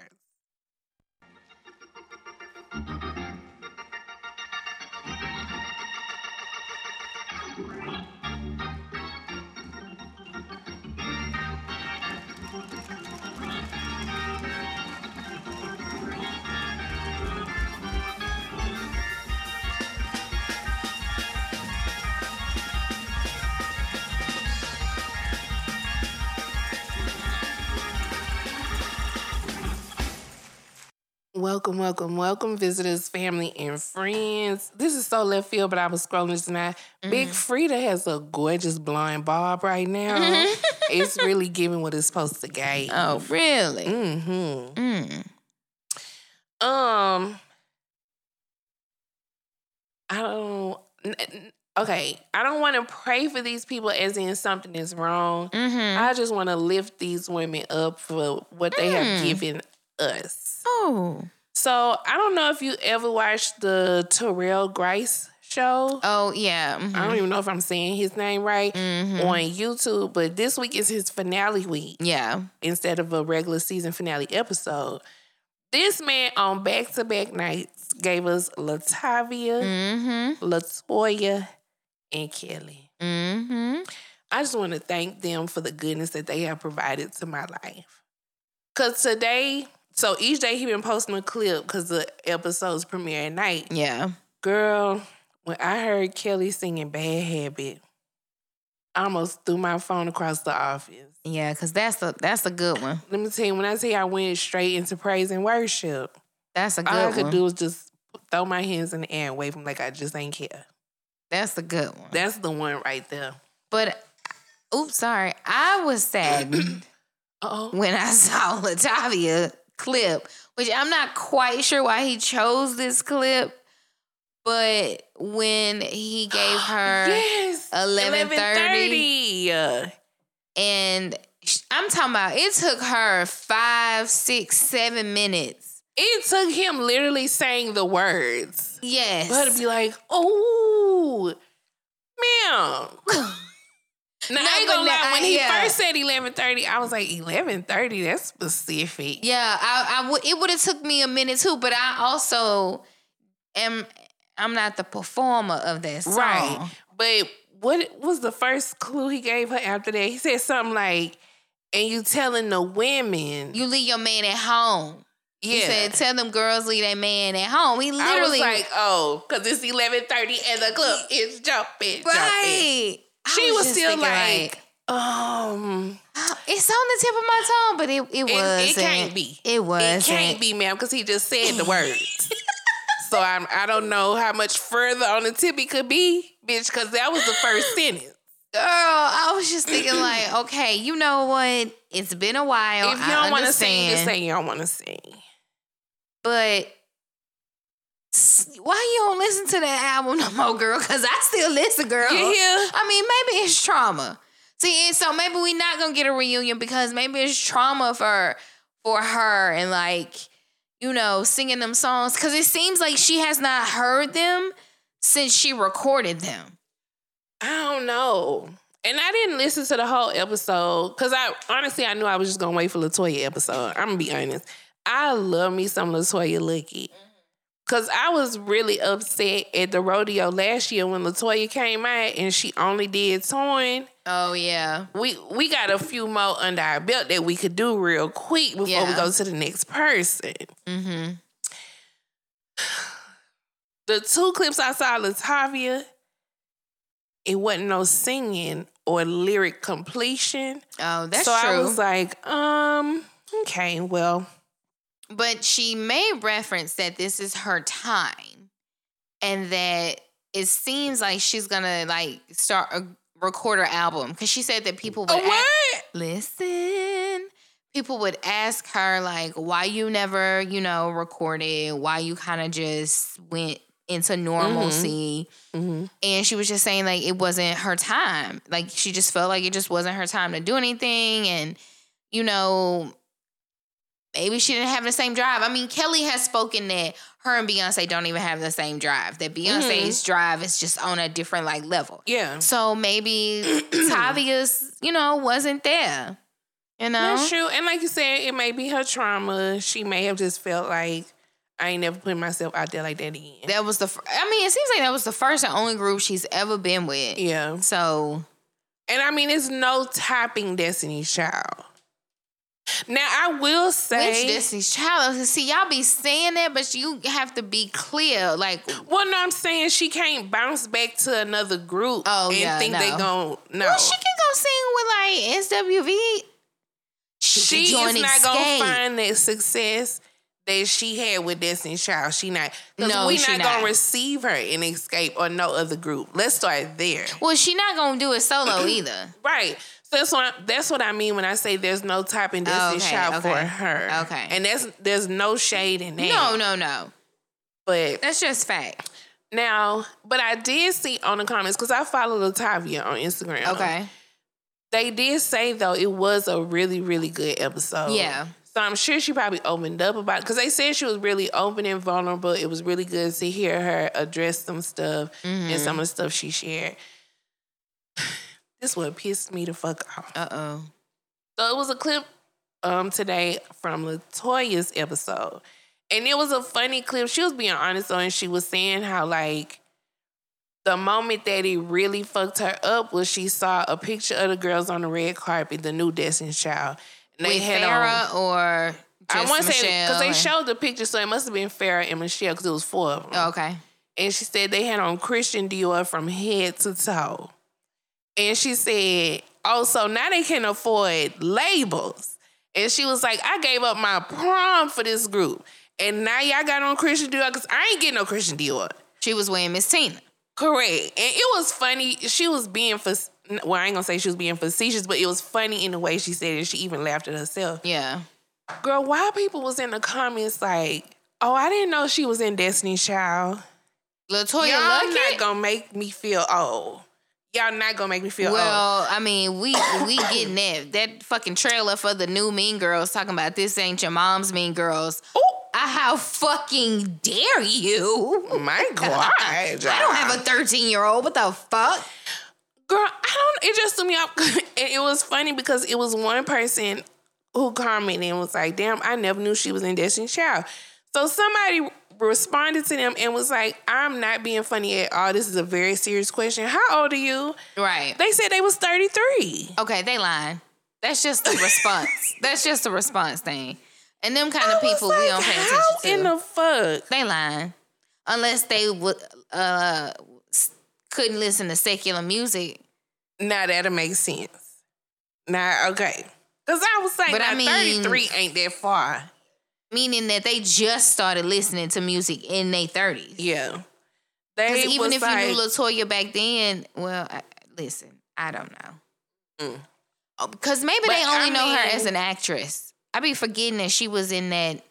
[SPEAKER 3] Welcome, welcome, welcome, visitors, family, and friends. This is so left field, but I was scrolling just now. Big Freedia has a gorgeous blonde bob right now. it's really giving what it's supposed to give.
[SPEAKER 4] Oh, really?
[SPEAKER 3] Mm-hmm.
[SPEAKER 4] Mm.
[SPEAKER 3] Um, I don't. Okay, I don't want to pray for these people as in something is wrong.
[SPEAKER 4] Mm-hmm.
[SPEAKER 3] I just want to lift these women up for what they have
[SPEAKER 4] Mm.
[SPEAKER 3] given us.
[SPEAKER 4] Oh.
[SPEAKER 3] So I don't know if you ever watched the Terrell Grice show.
[SPEAKER 4] Oh yeah.
[SPEAKER 3] I don't even know if I'm saying his name right
[SPEAKER 4] Mm-hmm.
[SPEAKER 3] on YouTube, but this week is his finale week
[SPEAKER 4] Yeah.
[SPEAKER 3] instead of a regular season finale episode. This man on back to back nights gave us Latavia,
[SPEAKER 4] Mm-hmm.
[SPEAKER 3] LeToya, and Kelly.
[SPEAKER 4] Mm-hmm.
[SPEAKER 3] I just want to thank them for the goodness that they have provided to my life. Cause today, So each day he been posting a clip because the episodes premiere at night.
[SPEAKER 4] Yeah.
[SPEAKER 3] Girl, when I heard Kelly singing Bad Habit, I almost threw my phone across the office.
[SPEAKER 4] Yeah, because that's a that's a good one.
[SPEAKER 3] Let me tell you, when I tell you I went straight into praise and worship,
[SPEAKER 4] That's a good
[SPEAKER 3] all I
[SPEAKER 4] one.
[SPEAKER 3] could do was just throw my hands in the air and wave them like I just ain't care.
[SPEAKER 4] That's a good one.
[SPEAKER 3] That's the one right there.
[SPEAKER 4] But oops, sorry. I was saddened when I saw Latavia clip, which I'm not quite sure why he chose this clip. But when he gave her
[SPEAKER 3] Yes.
[SPEAKER 4] 11:30.
[SPEAKER 3] 11:30.
[SPEAKER 4] and I'm talking about it took her five, six, seven minutes.
[SPEAKER 3] It took him literally saying the words.
[SPEAKER 4] Yes.
[SPEAKER 3] But to be like, oh, ma'am. Now, I ain't gonna lie, when
[SPEAKER 4] I-
[SPEAKER 3] he
[SPEAKER 4] yeah.
[SPEAKER 3] first said 11.30, I was like, 11.30? That's specific.
[SPEAKER 4] Yeah, I, I would. It would have took me a minute too, but I also am. I'm not the performer of that song.
[SPEAKER 3] Right. But what was the first clue he gave her after that? He said something like, and you telling the women.
[SPEAKER 4] You leave your man at home.
[SPEAKER 3] yeah.
[SPEAKER 4] He said, "Tell them girls leave their man at home." He
[SPEAKER 3] I was
[SPEAKER 4] literally
[SPEAKER 3] like, oh, because it's 11.30 and the club is jumping, jumping.
[SPEAKER 4] right. I
[SPEAKER 3] She was
[SPEAKER 4] just
[SPEAKER 3] still
[SPEAKER 4] thinking,
[SPEAKER 3] like, um,
[SPEAKER 4] "Oh, it's on the tip of my tongue, but it it
[SPEAKER 3] it,
[SPEAKER 4] was.
[SPEAKER 3] it can't be.
[SPEAKER 4] It was.
[SPEAKER 3] It can't be, ma'am, because he just said the words. so I'm, I don't know how much further on the tip he could be, bitch, because that was the first sentence.
[SPEAKER 4] Girl, I was just thinking like, okay, you know what? It's been a while.
[SPEAKER 3] if you
[SPEAKER 4] I
[SPEAKER 3] don't want to sing, just say you don't want to sing.
[SPEAKER 4] But why you don't listen to that album no more, girl? Because I still listen, girl.
[SPEAKER 3] You hear?
[SPEAKER 4] I mean, maybe it's trauma. See, and so maybe we're not gonna get a reunion because maybe it's trauma for for her and like you know singing them songs because it seems like she has not heard them since she recorded them.
[SPEAKER 3] I don't know. And I didn't listen to the whole episode because I honestly I knew I was just gonna wait for LeToya episode. I'm gonna be honest. I love me some LeToya Luckett. Cause I was really upset at the rodeo last year when LeToya came out and she only did Torn.
[SPEAKER 4] Oh yeah,
[SPEAKER 3] We we got a few more under our belt that we could do real quick before we go to the next person.
[SPEAKER 4] mm-hmm.
[SPEAKER 3] The two clips I saw Latavia, it wasn't no singing or lyric completion.
[SPEAKER 4] Oh, that's
[SPEAKER 3] so
[SPEAKER 4] true.
[SPEAKER 3] So I was like, um, okay, well,
[SPEAKER 4] But she made reference that this is her time and that it seems like she's gonna like start a record her album because she said that people would
[SPEAKER 3] a
[SPEAKER 4] a-
[SPEAKER 3] what?
[SPEAKER 4] listen. People would ask her like, "Why you never, you know, recorded? Why you kind of just went into normalcy?"
[SPEAKER 3] Mhm.
[SPEAKER 4] And she was just saying like it wasn't her time. Like she just felt like it just wasn't her time to do anything. And, you know, maybe she didn't have the same drive. I mean, Kelly has spoken that her and Beyonce don't even have the same drive. That Beyonce's mm-hmm. drive is just on a different like level.
[SPEAKER 3] Yeah.
[SPEAKER 4] So maybe Tavia's, you know, wasn't there. You know?
[SPEAKER 3] That's true. And like you said, it may be her trauma. She may have just felt like I ain't never putting myself out there like that again.
[SPEAKER 4] That was the fir- I mean, it seems like that was the first and only group she's ever been with.
[SPEAKER 3] yeah.
[SPEAKER 4] So
[SPEAKER 3] And I mean, it's no topping Destiny's Child. Now I will say,
[SPEAKER 4] Which Destiny's Child? See, y'all be saying that, but you have to be clear. Like,
[SPEAKER 3] well, no, I'm saying she can't bounce back to another group
[SPEAKER 4] Oh,
[SPEAKER 3] and
[SPEAKER 4] yeah,
[SPEAKER 3] think
[SPEAKER 4] no.
[SPEAKER 3] they gon' no.
[SPEAKER 4] well, she can go sing with like SWV.
[SPEAKER 3] she
[SPEAKER 4] can
[SPEAKER 3] is not
[SPEAKER 4] Xscape.
[SPEAKER 3] gonna find that success that she had with Destiny's Child. She not because
[SPEAKER 4] No,
[SPEAKER 3] we
[SPEAKER 4] she
[SPEAKER 3] not,
[SPEAKER 4] not.
[SPEAKER 3] gonna receive her in Xscape or no other group. Let's start there.
[SPEAKER 4] Well, she not gonna do it solo either.
[SPEAKER 3] Right. So that's what I, that's what I mean when I say there's no topping Destiny's
[SPEAKER 4] Okay,
[SPEAKER 3] Child for her.
[SPEAKER 4] okay.
[SPEAKER 3] And that's there's no shade in that.
[SPEAKER 4] No, no, no.
[SPEAKER 3] But
[SPEAKER 4] That's just fact.
[SPEAKER 3] now, but I did see on the comments because I follow Latavia on Instagram.
[SPEAKER 4] Okay.
[SPEAKER 3] They did say though it was a really really good episode.
[SPEAKER 4] Yeah.
[SPEAKER 3] So I'm sure she probably opened up about because they said she was really open and vulnerable. It was really good to hear her address some stuff and some of the stuff she shared. This one pissed me the fuck off.
[SPEAKER 4] Uh oh.
[SPEAKER 3] So it was a clip um today from LeToya's episode. And it was a funny clip. She was being honest on it. She was saying how like the moment that it really fucked her up was she saw a picture of the girls on the red carpet, the new Destiny's Child. They
[SPEAKER 4] With
[SPEAKER 3] had
[SPEAKER 4] Farrah or
[SPEAKER 3] I want to say because they showed the picture, so it must have been Farrah and Michelle because it was four of them.
[SPEAKER 4] and- oh, okay.
[SPEAKER 3] and she said they had on Christian Dior from head to toe. And she said, oh, so now they can afford labels. And she was like, I gave up my prom for this group. And now y'all got on Christian Dior because I ain't getting no Christian Dior.
[SPEAKER 4] She was wearing Miss Tina.
[SPEAKER 3] Correct. And it was funny. She was being, fac- well, I ain't gonna say she was being facetious, but it was funny in the way she said it. She even laughed at herself.
[SPEAKER 4] Yeah.
[SPEAKER 3] Girl, why people was in the comments like, oh, I didn't know she was in Destiny's Child.
[SPEAKER 4] LeToya
[SPEAKER 3] Y'all
[SPEAKER 4] Luckett.
[SPEAKER 3] not gonna make me feel old. Y'all not gonna make me feel old.
[SPEAKER 4] Well, I mean, we we getting that that fucking trailer for the new Mean Girls talking about this ain't your mom's Mean Girls.
[SPEAKER 3] Ooh,
[SPEAKER 4] I, how fucking dare you?
[SPEAKER 3] my God.
[SPEAKER 4] I don't have a 13 year old. What the fuck?
[SPEAKER 3] Girl. I don't. It just threw me off. and it was funny because it was one person who commented and was like, "Damn, I never knew she was in Destiny's Child." So somebody responded to them and was like, "I'm not being funny at all. This is a very serious question. How old are you?"
[SPEAKER 4] Right.
[SPEAKER 3] They said they was 33.
[SPEAKER 4] Okay, they lying. That's just a response. That's just a response thing. And them kind
[SPEAKER 3] I
[SPEAKER 4] of people we don't pay
[SPEAKER 3] How
[SPEAKER 4] attention to.
[SPEAKER 3] in the fuck?
[SPEAKER 4] they lying. Unless they would uh couldn't listen to secular music.
[SPEAKER 3] Now that'll make sense. Now, okay. Because I was saying,
[SPEAKER 4] But I mean-
[SPEAKER 3] 33 ain't that far.
[SPEAKER 4] Meaning that they just started listening to music in their 30s.
[SPEAKER 3] Yeah. They
[SPEAKER 4] Because even if
[SPEAKER 3] like,
[SPEAKER 4] you knew LeToya back then, well, I, listen, I don't know.
[SPEAKER 3] Mm.
[SPEAKER 4] Because maybe
[SPEAKER 3] But
[SPEAKER 4] they only
[SPEAKER 3] I
[SPEAKER 4] know her as an actress. I be forgetting that she was in that.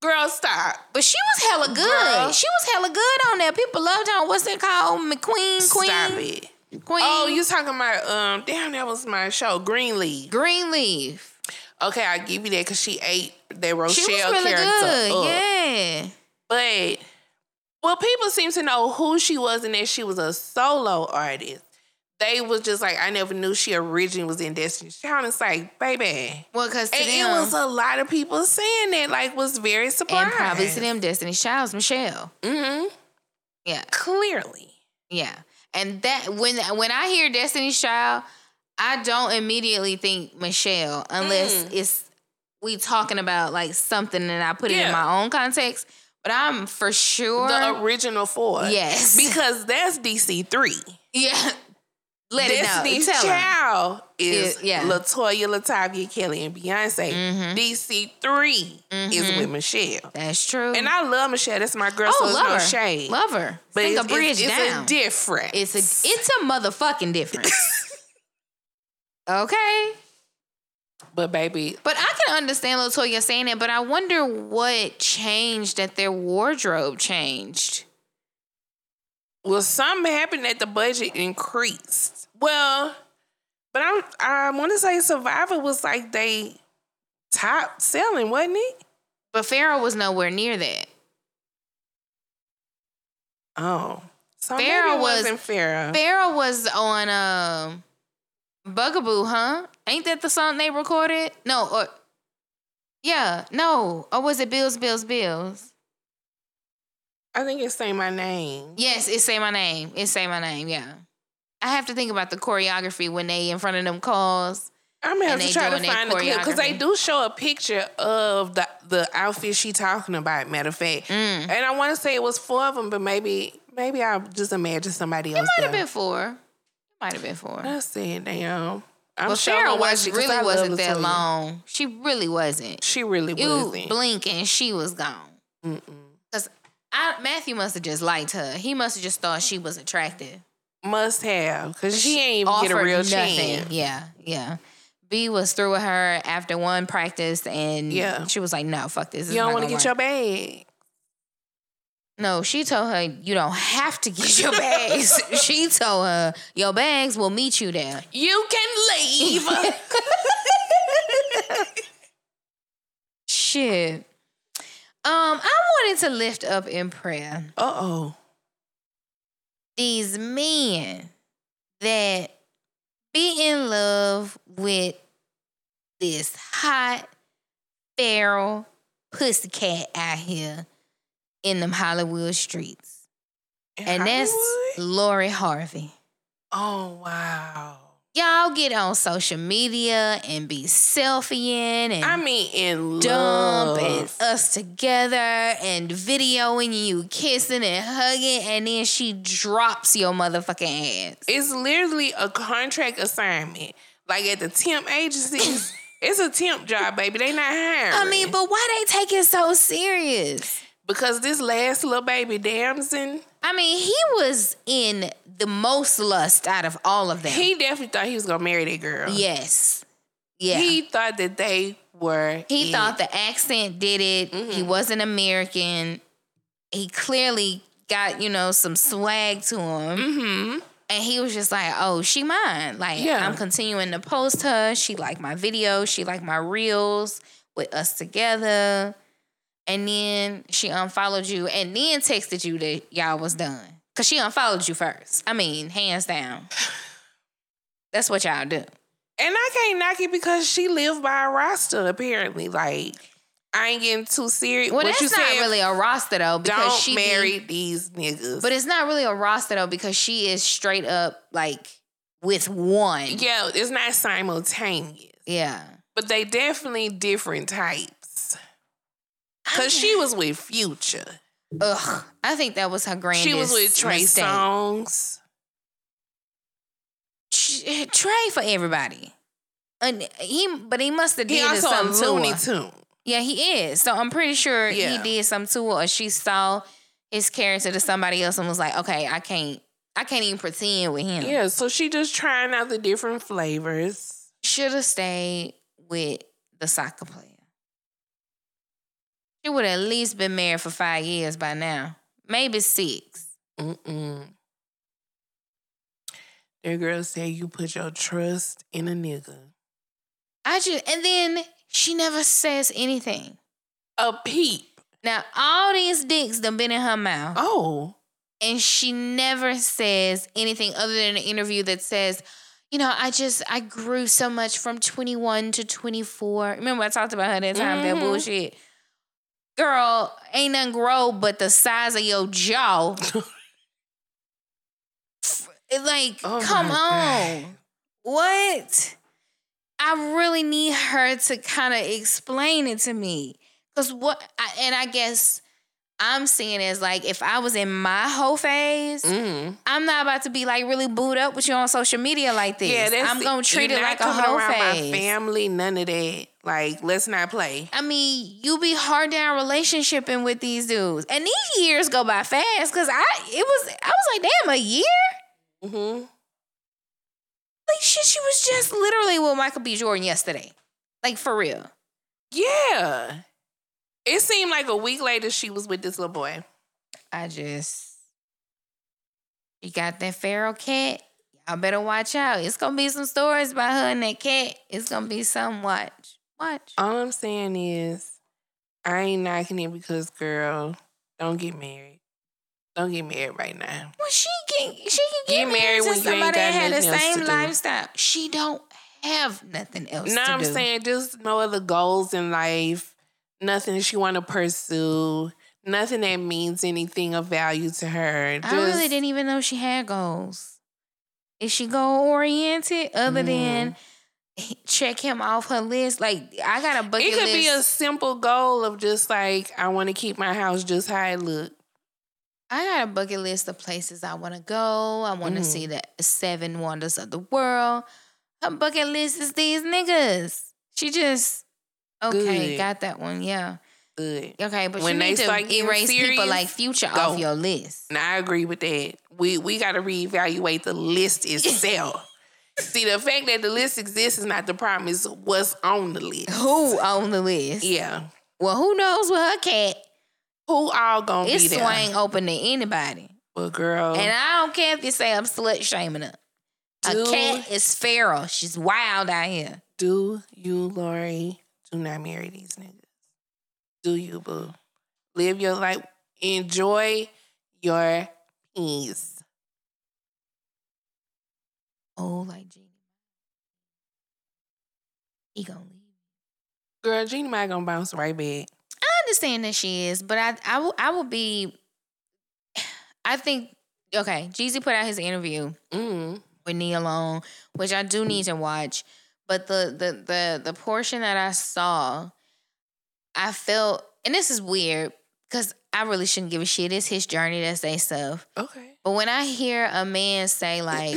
[SPEAKER 3] Girl, stop.
[SPEAKER 4] But she was hella good.
[SPEAKER 3] Girl.
[SPEAKER 4] She was hella good on there. People loved her. What's it called? McQueen? Queen?
[SPEAKER 3] Stop it.
[SPEAKER 4] Queen?
[SPEAKER 3] Oh, you talking about, um, damn, that was my show, Greenleaf.
[SPEAKER 4] Greenleaf.
[SPEAKER 3] Okay, I give you that because she ate that Rochelle
[SPEAKER 4] She was really
[SPEAKER 3] character
[SPEAKER 4] good.
[SPEAKER 3] up.
[SPEAKER 4] Yeah.
[SPEAKER 3] But, well, people seem to know who she was and that she was a solo artist. They was just like, I never knew she originally was in Destiny's Child. It's like, baby.
[SPEAKER 4] Well, because
[SPEAKER 3] And it was a lot of people saying that, like, was very surprised.
[SPEAKER 4] and probably to them, Destiny's Child's Michelle.
[SPEAKER 3] Mm-hmm.
[SPEAKER 4] Yeah.
[SPEAKER 3] Clearly.
[SPEAKER 4] Yeah. And that when when I hear Destiny's Child, I don't immediately think Michelle unless
[SPEAKER 3] Mm.
[SPEAKER 4] it's we talking about like something and I put it in my own context. But I'm for sure
[SPEAKER 3] The original four.
[SPEAKER 4] Yes.
[SPEAKER 3] Because that's DC3.
[SPEAKER 4] Yeah. Let
[SPEAKER 3] Destiny's
[SPEAKER 4] it know. Tell 'em.
[SPEAKER 3] Child is
[SPEAKER 4] Is- yeah.
[SPEAKER 3] LeToya, Latavia, Kelly, and Beyonce.
[SPEAKER 4] Mhm.
[SPEAKER 3] DC3 is
[SPEAKER 4] Mhm.
[SPEAKER 3] with Michelle.
[SPEAKER 4] That's true.
[SPEAKER 3] And I love Michelle. That's my girl,
[SPEAKER 4] oh,
[SPEAKER 3] so it's
[SPEAKER 4] love
[SPEAKER 3] no
[SPEAKER 4] her.
[SPEAKER 3] shade.
[SPEAKER 4] Love her.
[SPEAKER 3] but
[SPEAKER 4] Sing
[SPEAKER 3] it's,
[SPEAKER 4] a bridge
[SPEAKER 3] it's, it's
[SPEAKER 4] down.
[SPEAKER 3] a difference.
[SPEAKER 4] it's a it's a motherfucking difference. okay.
[SPEAKER 3] but baby,
[SPEAKER 4] But I can understand LeToya saying that, but I wonder what changed that their wardrobe changed.
[SPEAKER 3] Well, something happened that the budget increased. Well, but I'm, I want to say Survivor was like they top selling, wasn't it?
[SPEAKER 4] But Farrah was nowhere near that.
[SPEAKER 3] Oh, so Farrah
[SPEAKER 4] was-
[SPEAKER 3] wasn't Farrah.
[SPEAKER 4] Farrah was on um Bugaboo, huh? Ain't that the song they recorded? No, or yeah, no, or was it Bills, Bills, Bills?
[SPEAKER 3] I think it's saying my name.
[SPEAKER 4] Yes, it say my name. It say my name. Yeah, I have to think about the choreography when they in front of them calls.
[SPEAKER 3] I'm gonna have to try to find the clip because they do show a picture of the the outfit she talking about. Matter of fact,
[SPEAKER 4] Mm.
[SPEAKER 3] and I want to say it was four of them, but maybe maybe I just imagine somebody else.
[SPEAKER 4] It might have been four. It Might have been four.
[SPEAKER 3] I said, damn. I'm
[SPEAKER 4] But
[SPEAKER 3] sure watch
[SPEAKER 4] was
[SPEAKER 3] it 'cause I
[SPEAKER 4] really wasn't that
[SPEAKER 3] LeToya.
[SPEAKER 4] long. She really wasn't.
[SPEAKER 3] She really wasn't.
[SPEAKER 4] blink and she was gone.
[SPEAKER 3] Mm-mm.
[SPEAKER 4] I, Matthew must have just liked her. He must have just thought she was attractive.
[SPEAKER 3] Must have because she ain't even get a real
[SPEAKER 4] nothing.
[SPEAKER 3] chance.
[SPEAKER 4] Yeah, yeah. B was through with her after one practice, and
[SPEAKER 3] Yeah.
[SPEAKER 4] she was like, "No, fuck this.
[SPEAKER 3] You don't want to get your bag.
[SPEAKER 4] No, she told her you don't have to get your bags. she told her your bags will meet you there.
[SPEAKER 3] You can leave.
[SPEAKER 4] Shit. Um, I wanted to lift up in prayer
[SPEAKER 3] uh oh.
[SPEAKER 4] these men that be in love with this hot feral pussycat out here in them Hollywood streets. And that's Lori Harvey.
[SPEAKER 3] Oh wow.
[SPEAKER 4] Y'all get on social media and be selfieing and
[SPEAKER 3] I mean, in
[SPEAKER 4] dump
[SPEAKER 3] love.
[SPEAKER 4] and us together and videoing you kissing and hugging, and then she drops your motherfucking ass.
[SPEAKER 3] it's literally a contract assignment. Like at the temp agencies, it's a temp job, baby. They not hiring.
[SPEAKER 4] I mean, but why they take it so serious?
[SPEAKER 3] because this last little baby Damson,
[SPEAKER 4] I mean, he was in the most lust out of all of them.
[SPEAKER 3] he definitely thought he was gonna marry that girl.
[SPEAKER 4] yes. Yeah.
[SPEAKER 3] He
[SPEAKER 4] He,
[SPEAKER 3] thought that they were. it.
[SPEAKER 4] thought the accent did it. He wasn't American. He clearly got, you know, some swag to him.
[SPEAKER 3] Mhm.
[SPEAKER 4] And he was just like, oh, she mine. Like,
[SPEAKER 3] Yeah.
[SPEAKER 4] I'm continuing to post her. She like my videos. She like my reels with us together. And then she unfollowed you and then texted you that y'all was done. Cause she unfollowed you first. I mean, hands down. That's what y'all do.
[SPEAKER 3] And I can't knock it because she lived by a roster. Apparently, like I ain't getting too serious.
[SPEAKER 4] Well,
[SPEAKER 3] what
[SPEAKER 4] that's
[SPEAKER 3] you
[SPEAKER 4] not
[SPEAKER 3] said,
[SPEAKER 4] really a roster though, because
[SPEAKER 3] Don't
[SPEAKER 4] she be-
[SPEAKER 3] marry these niggas.
[SPEAKER 4] but it's not really a roster though, because she is straight up like with one.
[SPEAKER 3] yeah, it's not simultaneous,
[SPEAKER 4] Yeah.
[SPEAKER 3] but they definitely different types. Cause she was with Future.
[SPEAKER 4] Ugh. I think that was her grandest.
[SPEAKER 3] She was with Trey
[SPEAKER 4] mistake.
[SPEAKER 3] Songz.
[SPEAKER 4] Tr- eh, Trey for everybody. And he, but he must have
[SPEAKER 3] He
[SPEAKER 4] did something to
[SPEAKER 3] Looney. Tune.
[SPEAKER 4] Yeah, he is. So I'm pretty sure he did something to her, or she saw his character to somebody else and was like, "Okay, I can't, I can't even pretend with him."
[SPEAKER 3] Yeah, so she just trying out the different flavors.
[SPEAKER 4] Should have stayed with the soccer player. She would at least been married for five years by now, maybe six.
[SPEAKER 3] Mm-mm. That girl said you put your trust in a nigga.
[SPEAKER 4] I just, and then she never says anything.
[SPEAKER 3] A peep.
[SPEAKER 4] Now all these dicks done been in her mouth.
[SPEAKER 3] Oh.
[SPEAKER 4] and she never says anything other than an interview that says, you know, I just I grew so much from 21 to 24. Remember I talked about her that time, that
[SPEAKER 3] Mhm.
[SPEAKER 4] bullshit. Girl, ain't nothing grow but the size of your jaw. Like,
[SPEAKER 3] Oh
[SPEAKER 4] come on.
[SPEAKER 3] God.
[SPEAKER 4] What? I really need her to kind of explain it to me. Cause what I, and I guess I'm seeing is like if I was in my whole phase,
[SPEAKER 3] Mm.
[SPEAKER 4] I'm not about to be like really booed up with you on social media like this.
[SPEAKER 3] Yeah, that's
[SPEAKER 4] I'm gonna treat it like a whole
[SPEAKER 3] around
[SPEAKER 4] phase.
[SPEAKER 3] my family, none of that. Like, let's not play.
[SPEAKER 4] I mean, you be hard down relationshiping with these dudes, and these years go by fast. Cause I, it was, I was like, damn, a year.
[SPEAKER 3] Mm-hmm.
[SPEAKER 4] Like shit, she was just literally with Michael B. Jordan yesterday. Like for real.
[SPEAKER 3] Yeah. It seemed like a week later she was with this little boy.
[SPEAKER 4] I just, you got that feral cat. Y'all better watch out. It's gonna be some stories about her and that cat. It's gonna be some watch. Watch.
[SPEAKER 3] All I'm saying is, I ain't knocking it because, girl, don't get married. Don't get married right now.
[SPEAKER 4] Well, she can she can get,
[SPEAKER 3] Get married
[SPEAKER 4] married
[SPEAKER 3] when you ain't
[SPEAKER 4] somebody
[SPEAKER 3] got
[SPEAKER 4] that had the same
[SPEAKER 3] do.
[SPEAKER 4] lifestyle. She don't have nothing else.
[SPEAKER 3] No, I'm
[SPEAKER 4] do.
[SPEAKER 3] saying just no other goals in life, nothing she want to pursue, nothing that means anything of value to her.
[SPEAKER 4] I really didn't even know she had goals. Is she goal oriented other than check him off her list? Like I got a bucket list.
[SPEAKER 3] It could
[SPEAKER 4] list.
[SPEAKER 3] be a simple goal of just like I want to keep my house just how it look.
[SPEAKER 4] I got a bucket list of places I want to go. I want to
[SPEAKER 3] Mhm.
[SPEAKER 4] see the seven wonders of the world. Her bucket list is these niggas. She just okay,
[SPEAKER 3] Good.
[SPEAKER 4] got that one. Yeah.
[SPEAKER 3] Good.
[SPEAKER 4] Okay, but
[SPEAKER 3] When
[SPEAKER 4] you
[SPEAKER 3] they
[SPEAKER 4] need to
[SPEAKER 3] start getting
[SPEAKER 4] erase people like Future
[SPEAKER 3] go.
[SPEAKER 4] off your list.
[SPEAKER 3] And I agree with that. We we got to reevaluate the list itself. See, the fact that the list exists is not the problem. It's what's on the list.
[SPEAKER 4] Who on the list?
[SPEAKER 3] Yeah.
[SPEAKER 4] Well, who knows with her cat?
[SPEAKER 3] Who all gonna
[SPEAKER 4] It's
[SPEAKER 3] be there?
[SPEAKER 4] swing open to anybody.
[SPEAKER 3] But girl,
[SPEAKER 4] And I don't care if you say I'm slut shaming her. A
[SPEAKER 3] Do-
[SPEAKER 4] cat is feral. She's wild out here.
[SPEAKER 3] do you, Lori, do not marry these niggas. Do you, boo? Live your life. Enjoy your peace.
[SPEAKER 4] Oh, like Genie. He gonna leave.
[SPEAKER 3] Girl, Jeannie might gonna bounce right back.
[SPEAKER 4] I understand that she is, but I I will I will be. I think okay. Jeezy put out his interview
[SPEAKER 3] Mm.
[SPEAKER 4] with Nia Long, which I do need to watch. But the the the the portion that I saw, I felt, and this is weird because I really shouldn't give a shit. It's his journey. That's their stuff.
[SPEAKER 3] Okay.
[SPEAKER 4] But when I hear a man say like,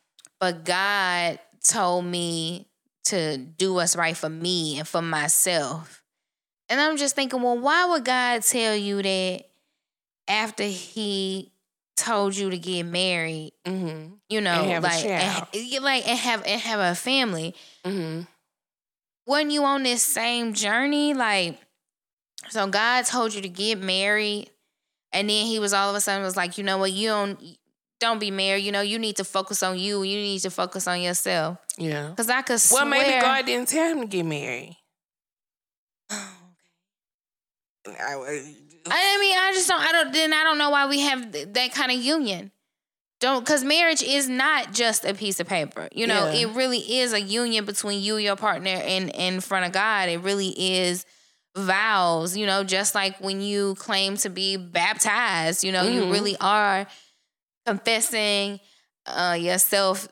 [SPEAKER 4] "But God told me to do what's right for me and for myself," and I'm just thinking, well, why would God tell you that after He told you to get married?
[SPEAKER 3] Mm-hmm.
[SPEAKER 4] You know,
[SPEAKER 3] And
[SPEAKER 4] like, and, like and have and have a family.
[SPEAKER 3] Mm-hmm.
[SPEAKER 4] Wasn't you on this same journey? Like, so God told you to get married, and then He was all of a sudden was like, you know what, you don't don't be married. You know, you need to focus on you. You need to focus on yourself.
[SPEAKER 3] Yeah.
[SPEAKER 4] Cause I could
[SPEAKER 3] Well, maybe God didn't tell him to get married. I,
[SPEAKER 4] I mean, I just don't. I don't. Then I don't know why we have th- that kind of union. Don't because marriage is not just a piece of paper. You know,
[SPEAKER 3] Yeah.
[SPEAKER 4] it really is a union between you and your partner and in front of God. It really is vows. You know, just like when you claim to be baptized. You know, you
[SPEAKER 3] Mhm.
[SPEAKER 4] really are confessing uh, yourself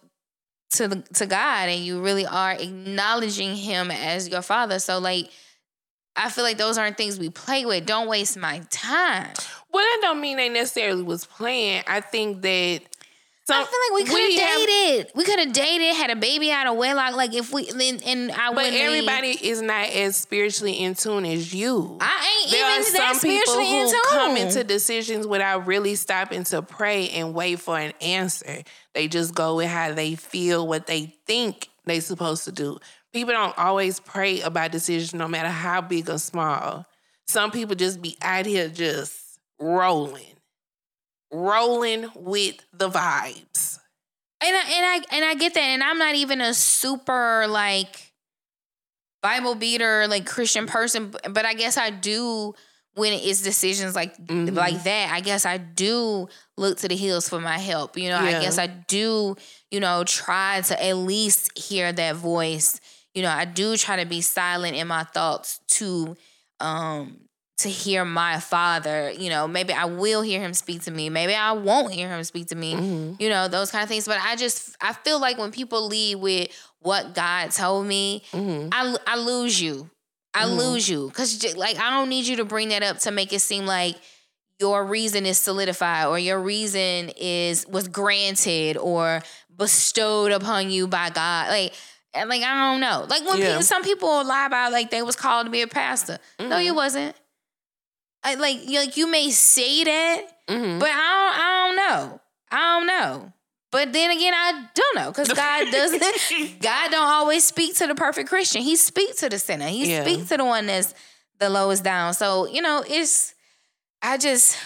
[SPEAKER 4] to the to God, and you really are acknowledging Him as your Father. So, like. I feel like those aren't things we play with. Don't waste my time.
[SPEAKER 3] well, that don't mean they necessarily was playing. I think that. Some,
[SPEAKER 4] I feel like we could have
[SPEAKER 3] have-
[SPEAKER 4] dated. we could have dated, had a baby out of wedlock. Like if we then and I
[SPEAKER 3] But
[SPEAKER 4] wouldn't leave-
[SPEAKER 3] everybody is not as spiritually in tune as you.
[SPEAKER 4] I ain't
[SPEAKER 3] there are
[SPEAKER 4] even that
[SPEAKER 3] some people
[SPEAKER 4] spiritually in
[SPEAKER 3] who
[SPEAKER 4] tune.
[SPEAKER 3] come into decisions without really stopping to pray and wait for an answer. They just go with how they feel, what they think they're supposed to do. People don't always pray about decisions, no matter how big or small. Some people just be out here just rolling, rolling with the vibes.
[SPEAKER 4] and I, and I and I get that, and I'm not even a super like Bible beater like Christian person, but, I guess I do when it's decisions like
[SPEAKER 3] Mhm.
[SPEAKER 4] like that. I guess I do look to the hills for my help. You know,
[SPEAKER 3] Yeah.
[SPEAKER 4] I guess I do. You know, try to at least hear that voice. You know, I do try to be silent in my thoughts to um to hear my father. You know, maybe I will hear him speak to me. Maybe I won't hear him speak to me
[SPEAKER 3] Mhm.
[SPEAKER 4] you know those kind of things but i just i feel like when people lead with what god told me
[SPEAKER 3] Mhm.
[SPEAKER 4] i, I lose you i
[SPEAKER 3] Mhm.
[SPEAKER 4] lose you because like i don't need you to bring that up to make it seem like your reason is solidified or your reason is was granted or bestowed upon you by god like and, like i don't know like when
[SPEAKER 3] Yeah.
[SPEAKER 4] people, some people lie about like they was called to be a pastor no
[SPEAKER 3] Mhm.
[SPEAKER 4] you wasn't I, like you like you may say that
[SPEAKER 3] Mhm.
[SPEAKER 4] but I don't, I don't know. I don't know. But then again, I don't know because God doesn't. God don't always speak to the perfect Christian. He speaks to the sinner. He
[SPEAKER 3] Yeah.
[SPEAKER 4] speaks to the one that's the lowest down. So you know, it's. I just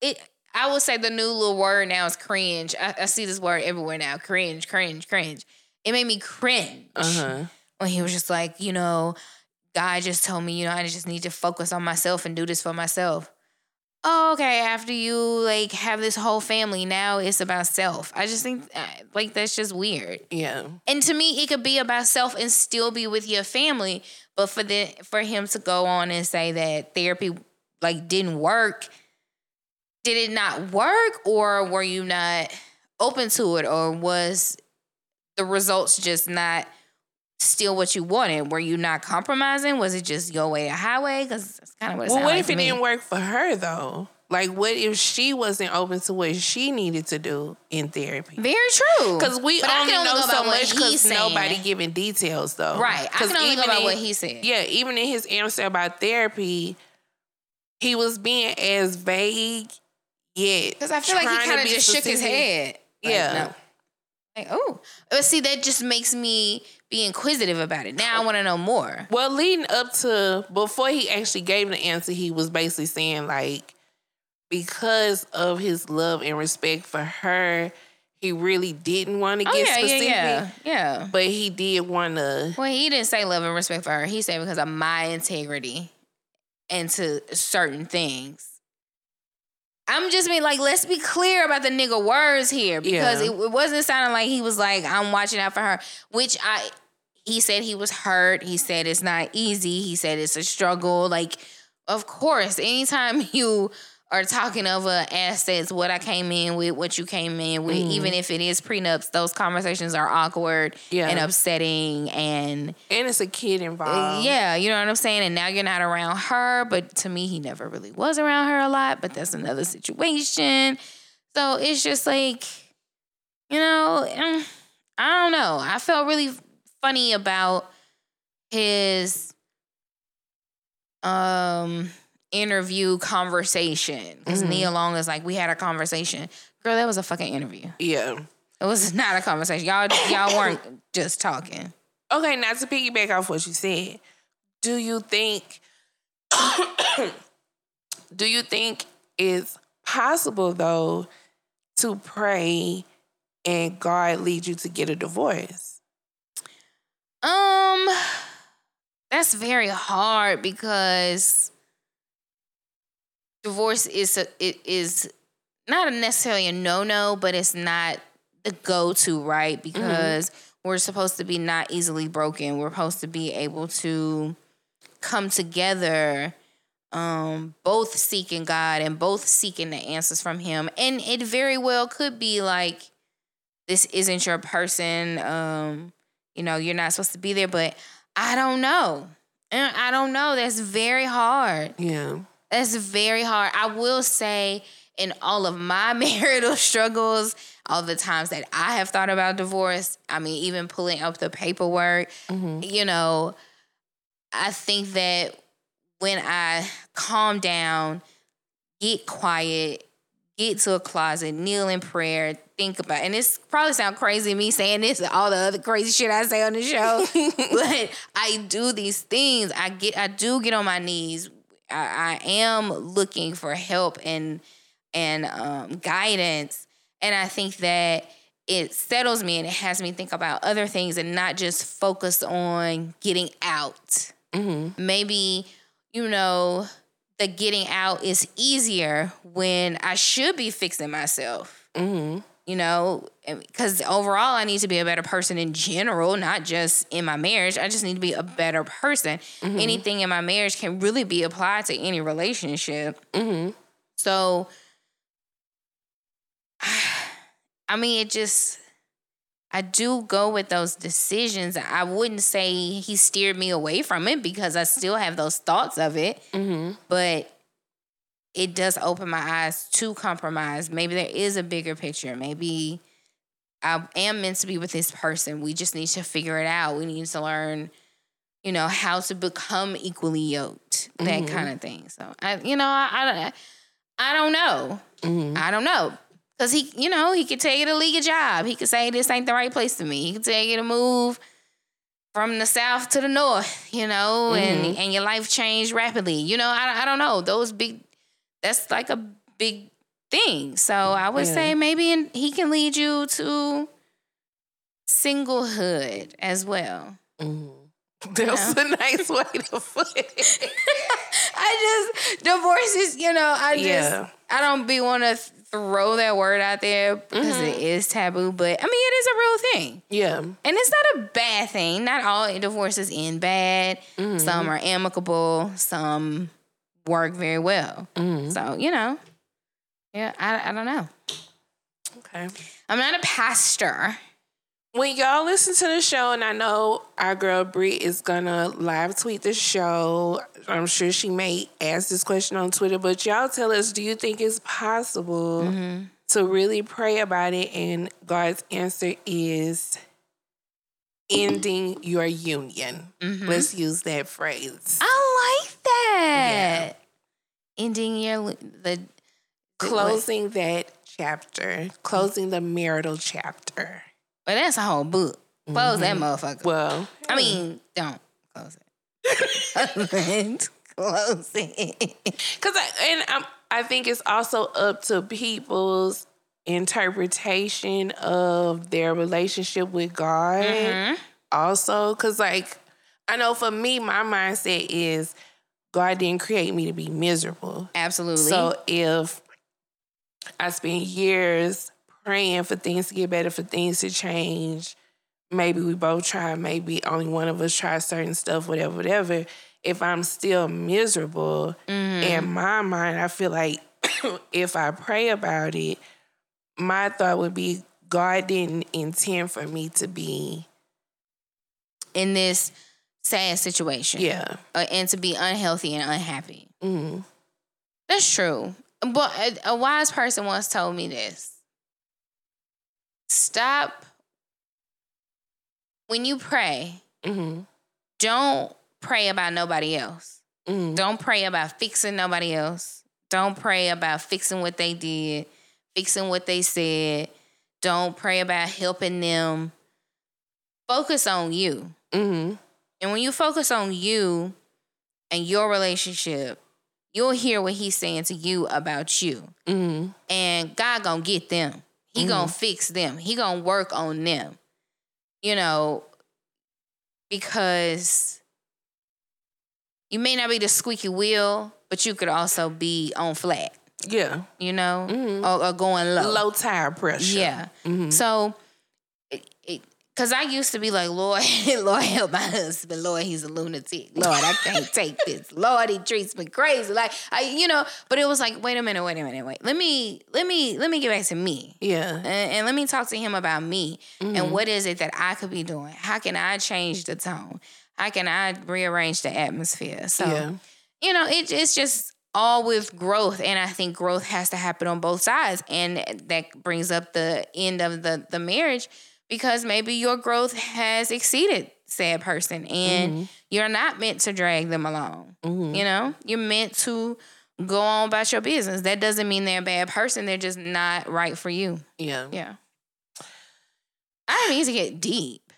[SPEAKER 4] it. I would say the new little word now is cringe. I, I see this word everywhere now. Cringe, cringe, cringe. It made me cringe
[SPEAKER 3] Uh-huh.
[SPEAKER 4] when he was just like, you know, God just told me, you know, I just need to focus on myself and do this for myself. Oh, okay. After you like have this whole family, now it's about self. I just think uh, like that's just weird.
[SPEAKER 3] Yeah.
[SPEAKER 4] And to me, it could be about self and still be with your family. But for the for him to go on and say that therapy like didn't work, did it not work, or were you not open to it, or was the results just not still what you wanted? Were you not compromising? Was it just your way or highway? Because that's kind of what it
[SPEAKER 3] Well, what
[SPEAKER 4] like
[SPEAKER 3] if it
[SPEAKER 4] me.
[SPEAKER 3] didn't work for her though? Like, what if she wasn't open to what she needed to do in therapy?
[SPEAKER 4] Very true.
[SPEAKER 3] Because we
[SPEAKER 4] But
[SPEAKER 3] only
[SPEAKER 4] only
[SPEAKER 3] know so much because nobody giving details though.
[SPEAKER 4] right. I can only go
[SPEAKER 3] even
[SPEAKER 4] about
[SPEAKER 3] in-
[SPEAKER 4] what he said.
[SPEAKER 3] Yeah, even in his answer about therapy, he was being as vague yet.
[SPEAKER 4] Because I feel like he kind of just shook his head. Like,
[SPEAKER 3] Yeah.
[SPEAKER 4] no. Like, oh. But see, that just makes me be inquisitive about it. Now I want to know more.
[SPEAKER 3] Well, leading up to before he actually gave the answer, he was basically saying like because of his love and respect for her, he really didn't want to
[SPEAKER 4] Oh,
[SPEAKER 3] get
[SPEAKER 4] yeah, yeah,
[SPEAKER 3] specific.
[SPEAKER 4] yeah. Yeah.
[SPEAKER 3] But he did want to.
[SPEAKER 4] Well, he didn't say love and respect for her. He said because of my integrity into certain things. I'm just being like, let's be clear about the nigga words here because
[SPEAKER 3] Yeah.
[SPEAKER 4] it, it wasn't sounding like he was like, I'm watching out for her, which I, he said he was hurt. He said it's not easy. He said it's a struggle. Like, of course, anytime you or talking over assets, what I came in with, what you came in with, even if it is prenups, those conversations are awkward
[SPEAKER 3] Yeah.
[SPEAKER 4] and upsetting and
[SPEAKER 3] And it's a kid involved.
[SPEAKER 4] yeah, you know what I'm saying? And now you're not around her, but to me, he never really was around her a lot, but that's another situation. So it's just like, you know, mm, I don't know. I felt really funny about his um interview conversation because Nia Long is like, we had a conversation. Girl, that was a fucking interview.
[SPEAKER 3] Yeah.
[SPEAKER 4] It was not a conversation. Y'all, y'all weren't just talking.
[SPEAKER 3] Okay, now to piggyback off what you said, do you think do you think it's possible though to pray and God lead you to get a divorce?
[SPEAKER 4] Um, that's very hard because divorce is a, it is not necessarily a no no, but it's not the go to right because we're supposed to be not easily broken. We're supposed to be able to come together, um, both seeking God and both seeking the answers from Him. And it very well could be like this isn't your person. Um, you know, you're not supposed to be there, but I don't know. And I don't know. That's very hard.
[SPEAKER 3] Yeah.
[SPEAKER 4] That's very hard. I will say, in all of my marital struggles, all the times that I have thought about divorce, I mean, even pulling up the paperwork, mm-hmm. you know, I think that when I calm down, get quiet, get to a closet, kneel in prayer, think about and this probably sound crazy me saying this and all the other crazy shit I say on the show. but I do these things. I get I do get on my knees. I, I am looking for help and and um, guidance. And I think that it settles me and it has me think about other things and not just focus on getting out. Maybe, you know, the getting out is easier when I should be fixing myself. You know, because overall, I need to be a better person in general, not just in my marriage. I just need to be a better person. Mm-hmm. Anything in my marriage can really be applied to any relationship. Mm-hmm. So, I mean, it just, I do go with those decisions. I wouldn't say he steered me away from it because I still have those thoughts of it, mm-hmm. but it does open my eyes to compromise. Maybe there is a bigger picture. Maybe I am meant to be with this person. We just need to figure it out. We need to learn, you know, how to become equally yoked, that mm-hmm. kind of thing. So, I, you know, I, I, don't- I don't know. Mm-hmm. I don't know. Cause he, you know, he could tell you to leave a job. He could say this ain't the right place for me. He could tell you to move from the south to the north, you know, and mm-hmm. and your life changed rapidly. You know, I I don't know. Those big, that's like a big thing. So I would
[SPEAKER 3] Yeah.
[SPEAKER 4] say maybe in, he can lead you to singlehood as well. Mm-hmm.
[SPEAKER 3] That's a nice way to put it.
[SPEAKER 4] I just divorces, you know, I just
[SPEAKER 3] Yeah.
[SPEAKER 4] I don't be want to throw that word out there because it mm-hmm. is taboo, but I mean it is a real thing.
[SPEAKER 3] Yeah.
[SPEAKER 4] And it's not a bad thing. Not all divorces end bad. Mm-hmm. Some are amicable, some work very well. Mm-hmm. So, you know. Yeah, I, I don't know.
[SPEAKER 3] Okay.
[SPEAKER 4] I'm not a pastor.
[SPEAKER 3] When y'all listen to the show, and I know our girl Brit is gonna live tweet the show. I'm sure she may ask this question on Twitter, but y'all tell us: Do you think it's possible mm-hmm. to really pray about it? And God's answer is ending your union. Mm-hmm. Let's use that phrase.
[SPEAKER 4] I like that. Ending your the
[SPEAKER 3] Closing that chapter, closing the marital chapter.
[SPEAKER 4] But that's a whole book. Close that mm-hmm. motherfucker.
[SPEAKER 3] Well,
[SPEAKER 4] I mean, don't close it. close it.
[SPEAKER 3] Because I, and I'm, I think it's also up to people's interpretation of their relationship with God. Mm-hmm. Also, because like I know for me, my mindset is God didn't create me to be miserable.
[SPEAKER 4] Absolutely.
[SPEAKER 3] So if I spend years praying for things to get better, for things to change, maybe we both try, maybe only one of us try certain stuff, whatever, whatever. If I'm still miserable mm-hmm. in my mind, I feel like if I pray about it, my thought would be God didn't intend for me to be
[SPEAKER 4] in this sad situation.
[SPEAKER 3] yeah.
[SPEAKER 4] Uh, and to be unhealthy and unhappy.
[SPEAKER 3] hmm
[SPEAKER 4] That's true. But a, a wise person once told me this. Stop when you pray,
[SPEAKER 3] hmm
[SPEAKER 4] don't pray about nobody else.
[SPEAKER 3] hmm
[SPEAKER 4] Don't pray about fixing nobody else. Don't pray about fixing what they did, fixing what they said. Don't pray about helping them. Focus on you.
[SPEAKER 3] hmm
[SPEAKER 4] And when you focus on you and your relationship, you'll hear what he's saying to you about you.
[SPEAKER 3] hmm
[SPEAKER 4] And God gonna get them. He gonna fix them. He gonna work on them. You know, because you may not be the squeaky wheel, but you could also be on flat,
[SPEAKER 3] Yeah.
[SPEAKER 4] you know,
[SPEAKER 3] Mhm.
[SPEAKER 4] or, or going low.
[SPEAKER 3] Low tire pressure.
[SPEAKER 4] Yeah.
[SPEAKER 3] Mhm.
[SPEAKER 4] So, because I used to be like, Lord, Lord, help my husband. Lord, he's a lunatic. Lord, I can't take this. Lord, he treats me crazy. Like, I, you know, but it was like, wait a minute, wait a minute, wait. Let me, let me, let me get back to me.
[SPEAKER 3] Yeah.
[SPEAKER 4] And, and let me talk to him about me
[SPEAKER 3] Mm-hmm.
[SPEAKER 4] and what is it that I could be doing? How can I change the tone? How can I rearrange the atmosphere? So,
[SPEAKER 3] yeah.
[SPEAKER 4] you know, it, it's just all with growth. And I think growth has to happen on both sides. And that brings up the end of the, the marriage because maybe your growth has exceeded said person and you're not meant to drag them along.
[SPEAKER 3] Mhm.
[SPEAKER 4] You know, you're meant to go on about your business. That doesn't mean they're a bad person. They're just not right for you.
[SPEAKER 3] Yeah.
[SPEAKER 4] Yeah. I mean to get deep.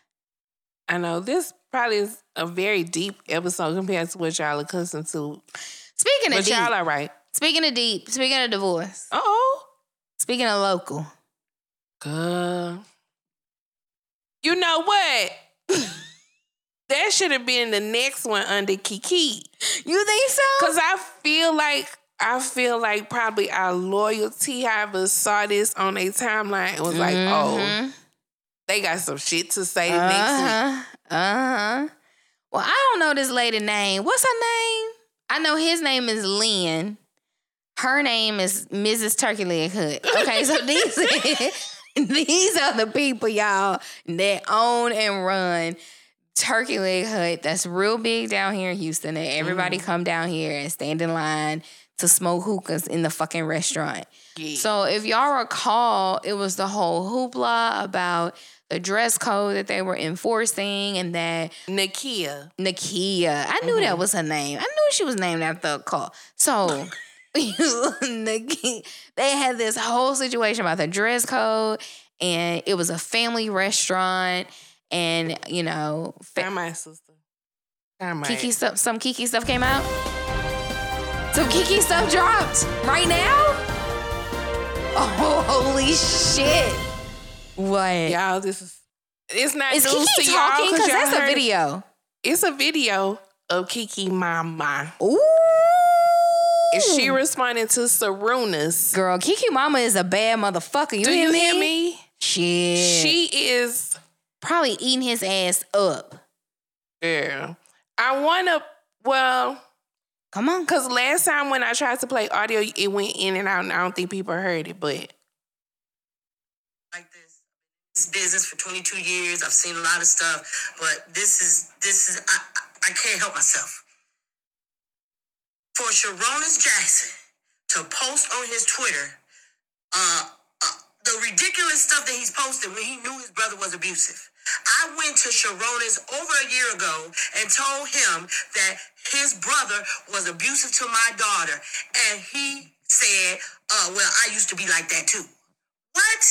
[SPEAKER 3] I know this probably is a very deep episode compared to what y'all accustomed to.
[SPEAKER 4] Speaking of
[SPEAKER 3] But
[SPEAKER 4] deep,
[SPEAKER 3] y'all all right.
[SPEAKER 4] speaking of deep, speaking of divorce,
[SPEAKER 3] Oh.
[SPEAKER 4] speaking of local,
[SPEAKER 3] Girl. You know what? that should have been the next one under Keke.
[SPEAKER 4] you think so?
[SPEAKER 3] Cause I feel like I feel like probably our loyalty however saw this on a timeline and was like, oh,
[SPEAKER 4] Mhm.
[SPEAKER 3] they got some shit to say next week.
[SPEAKER 4] Uh-huh. Uh-huh. Well, I don't know this lady name. What's her name? I know his name is Lynn. Her name is Mrs. Turkey Leg Hut. Okay, so these these are the people, y'all, that own and run Turkey Leg Hut. That's real big down here in Houston. And everybody mm-hmm. come down here and stand in line to smoke hookahs in the fucking restaurant.
[SPEAKER 3] Yeah.
[SPEAKER 4] So if y'all recall, it was the whole hoopla about the dress code that they were enforcing and that
[SPEAKER 3] Nakia.
[SPEAKER 4] Nakia, I knew that mm-hmm. was her name. I knew she was named after a call. So Nakia, they had this whole situation about the dress code and it was a family restaurant and you know fa-
[SPEAKER 3] my sister. My
[SPEAKER 4] Keke stuff some Keke stuff came out. Some Keke stuff dropped right now? Oh holy shit. What?
[SPEAKER 3] Y'all, this is it's not
[SPEAKER 4] Is
[SPEAKER 3] news
[SPEAKER 4] Keke
[SPEAKER 3] to y'all
[SPEAKER 4] talking? Because
[SPEAKER 3] y'all
[SPEAKER 4] that's a video.
[SPEAKER 3] It's a video of Keke Mama.
[SPEAKER 4] Ooh.
[SPEAKER 3] And she responding to Sarunas.
[SPEAKER 4] Girl, Keke Mama is a bad motherfucker. You,
[SPEAKER 3] Do
[SPEAKER 4] hear,
[SPEAKER 3] you
[SPEAKER 4] me?
[SPEAKER 3] hear me?
[SPEAKER 4] Shit.
[SPEAKER 3] She is
[SPEAKER 4] probably eating his ass up.
[SPEAKER 3] Yeah. I wanna well,
[SPEAKER 4] Come on.
[SPEAKER 3] cause last time when I tried to play audio, it went in and out, and I don't think people heard it, but
[SPEAKER 2] like this. This business for 22 years. I've seen a lot of stuff, but this is this is I I, I can't help myself. For Sarunas Jackson to post on his Twitter, uh, uh, the ridiculous stuff that he's posted when he knew his brother was abusive. I went to Sarunas over a year ago and told him that his brother was abusive to my daughter, and he said, uh, "Well, I used to be like that too." What?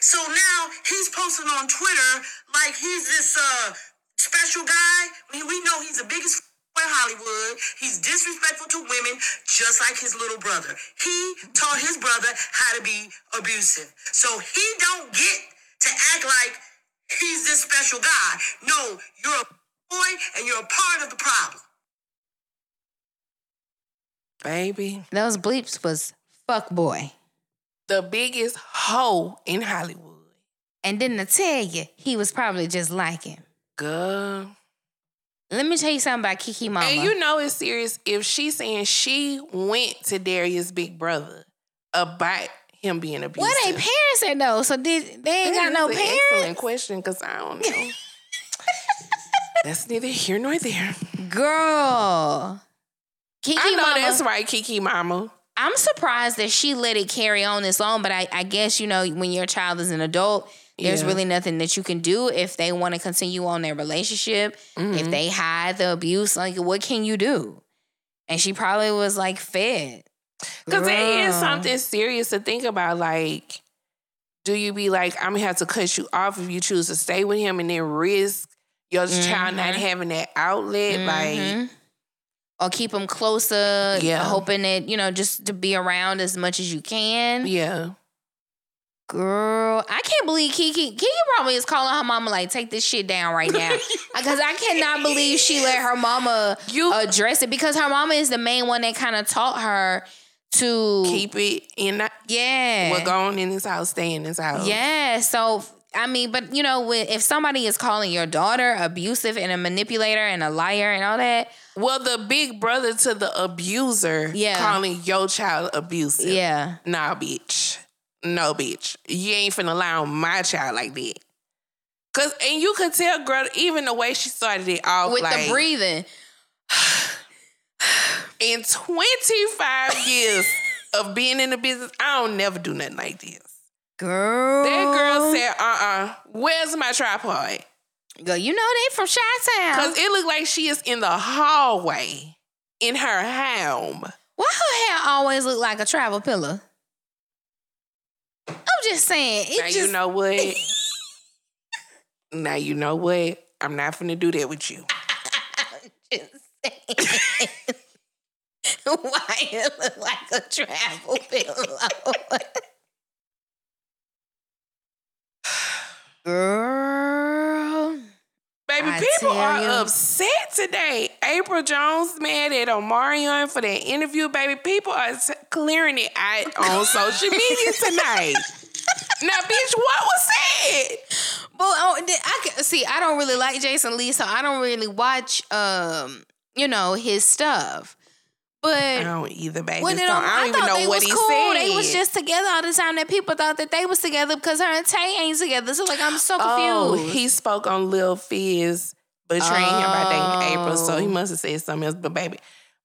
[SPEAKER 2] So now he's posting on Twitter like he's this uh special guy. We, we know he's the biggest in Hollywood. He's disrespectful to women, just like his little brother. He taught his brother how to be abusive. So he don't get to act like he's this special guy. No, you're a boy and you're a part of the problem.
[SPEAKER 3] baby,
[SPEAKER 4] Those bleeps was fuck boy.
[SPEAKER 3] the biggest hoe in Hollywood.
[SPEAKER 4] And didn't I tell you, he was probably just like him.
[SPEAKER 3] Girl.
[SPEAKER 4] Let me tell you something about Keke Mama.
[SPEAKER 3] And you know it's serious if she's saying she went to Darius' big brother about him being abusive.
[SPEAKER 4] what they parents at though? So did they ain't got no
[SPEAKER 3] an Excellent question, because I don't know. that's neither here nor there.
[SPEAKER 4] Girl. Keke
[SPEAKER 3] I know
[SPEAKER 4] Mama.
[SPEAKER 3] that's right, Keke Mama.
[SPEAKER 4] I'm surprised that she let it carry on this long, but I, I guess you know when your child is an adult, there's
[SPEAKER 3] Yeah.
[SPEAKER 4] really nothing that you can do if they want to continue on their relationship.
[SPEAKER 3] Mm-hmm.
[SPEAKER 4] If they hide the abuse, like what can you do? And she probably was like fed.
[SPEAKER 3] Because it is something serious to think about. Like, do you be like, I'm gonna have to cut you off if you choose to stay with him and then risk your child not having that outlet? Like,
[SPEAKER 4] Mhm. or keep them closer,
[SPEAKER 3] Yeah.
[SPEAKER 4] hoping that you know just to be around as much as you can.
[SPEAKER 3] yeah.
[SPEAKER 4] Girl, I can't believe Keke. Keke probably is calling her mama like, take this shit down right now. Because I cannot believe she let her mama
[SPEAKER 3] You-
[SPEAKER 4] address it because her mama is the main one that kind of taught her to
[SPEAKER 3] Keep it in
[SPEAKER 4] yeah.
[SPEAKER 3] What go on in this house, stay in this house.
[SPEAKER 4] Yeah. So I mean, but you know, if somebody is calling your daughter abusive and a manipulator and a liar and all that,
[SPEAKER 3] Well, the big brother to the abuser
[SPEAKER 4] Yeah.
[SPEAKER 3] calling your child abusive.
[SPEAKER 4] yeah.
[SPEAKER 3] Nah, bitch. No, bitch. You ain't finna lie on my child like that. Cause and you could tell, girl, even the way she started it off,
[SPEAKER 4] With
[SPEAKER 3] like
[SPEAKER 4] the breathing.
[SPEAKER 3] in 25 years of being in the business, I don't never do nothing like this.
[SPEAKER 4] Girl.
[SPEAKER 3] That girl said, uh-uh, where's my tripod?
[SPEAKER 4] Girl, you know they from Chi-Town.
[SPEAKER 3] Cause it looked like she is in the hallway in her home.
[SPEAKER 4] Why her hair always look like a travel pillow? I'm just saying. It
[SPEAKER 3] now
[SPEAKER 4] just
[SPEAKER 3] you know what? now you know what? I'm not finna do that with you.
[SPEAKER 4] Saying. Why it look like a travel pillow? Girl.
[SPEAKER 3] Baby,
[SPEAKER 4] I
[SPEAKER 3] people are
[SPEAKER 4] you.
[SPEAKER 3] upset today. April Jones mad at Omarion for that interview. Baby, people are s- clearing it out on social media tonight. now, bitch, what was said?
[SPEAKER 4] Well, oh, I can, see. I don't really like Jason Lee, so I don't really watch, um, you know, his stuff. But
[SPEAKER 3] I don't either, baby.
[SPEAKER 4] Well,
[SPEAKER 3] so
[SPEAKER 4] they don't-
[SPEAKER 3] I don't even
[SPEAKER 4] thought
[SPEAKER 3] know
[SPEAKER 4] they
[SPEAKER 3] what
[SPEAKER 4] was
[SPEAKER 3] he
[SPEAKER 4] cool.
[SPEAKER 3] said.
[SPEAKER 4] They was just together all the time. That people thought that they was together because her and Tay ain't together. So like, I'm so
[SPEAKER 3] Oh,
[SPEAKER 4] confused.
[SPEAKER 3] he spoke on Lil Fizz betraying him by dating April, so he
[SPEAKER 4] Oh.
[SPEAKER 3] must have said something else. But baby,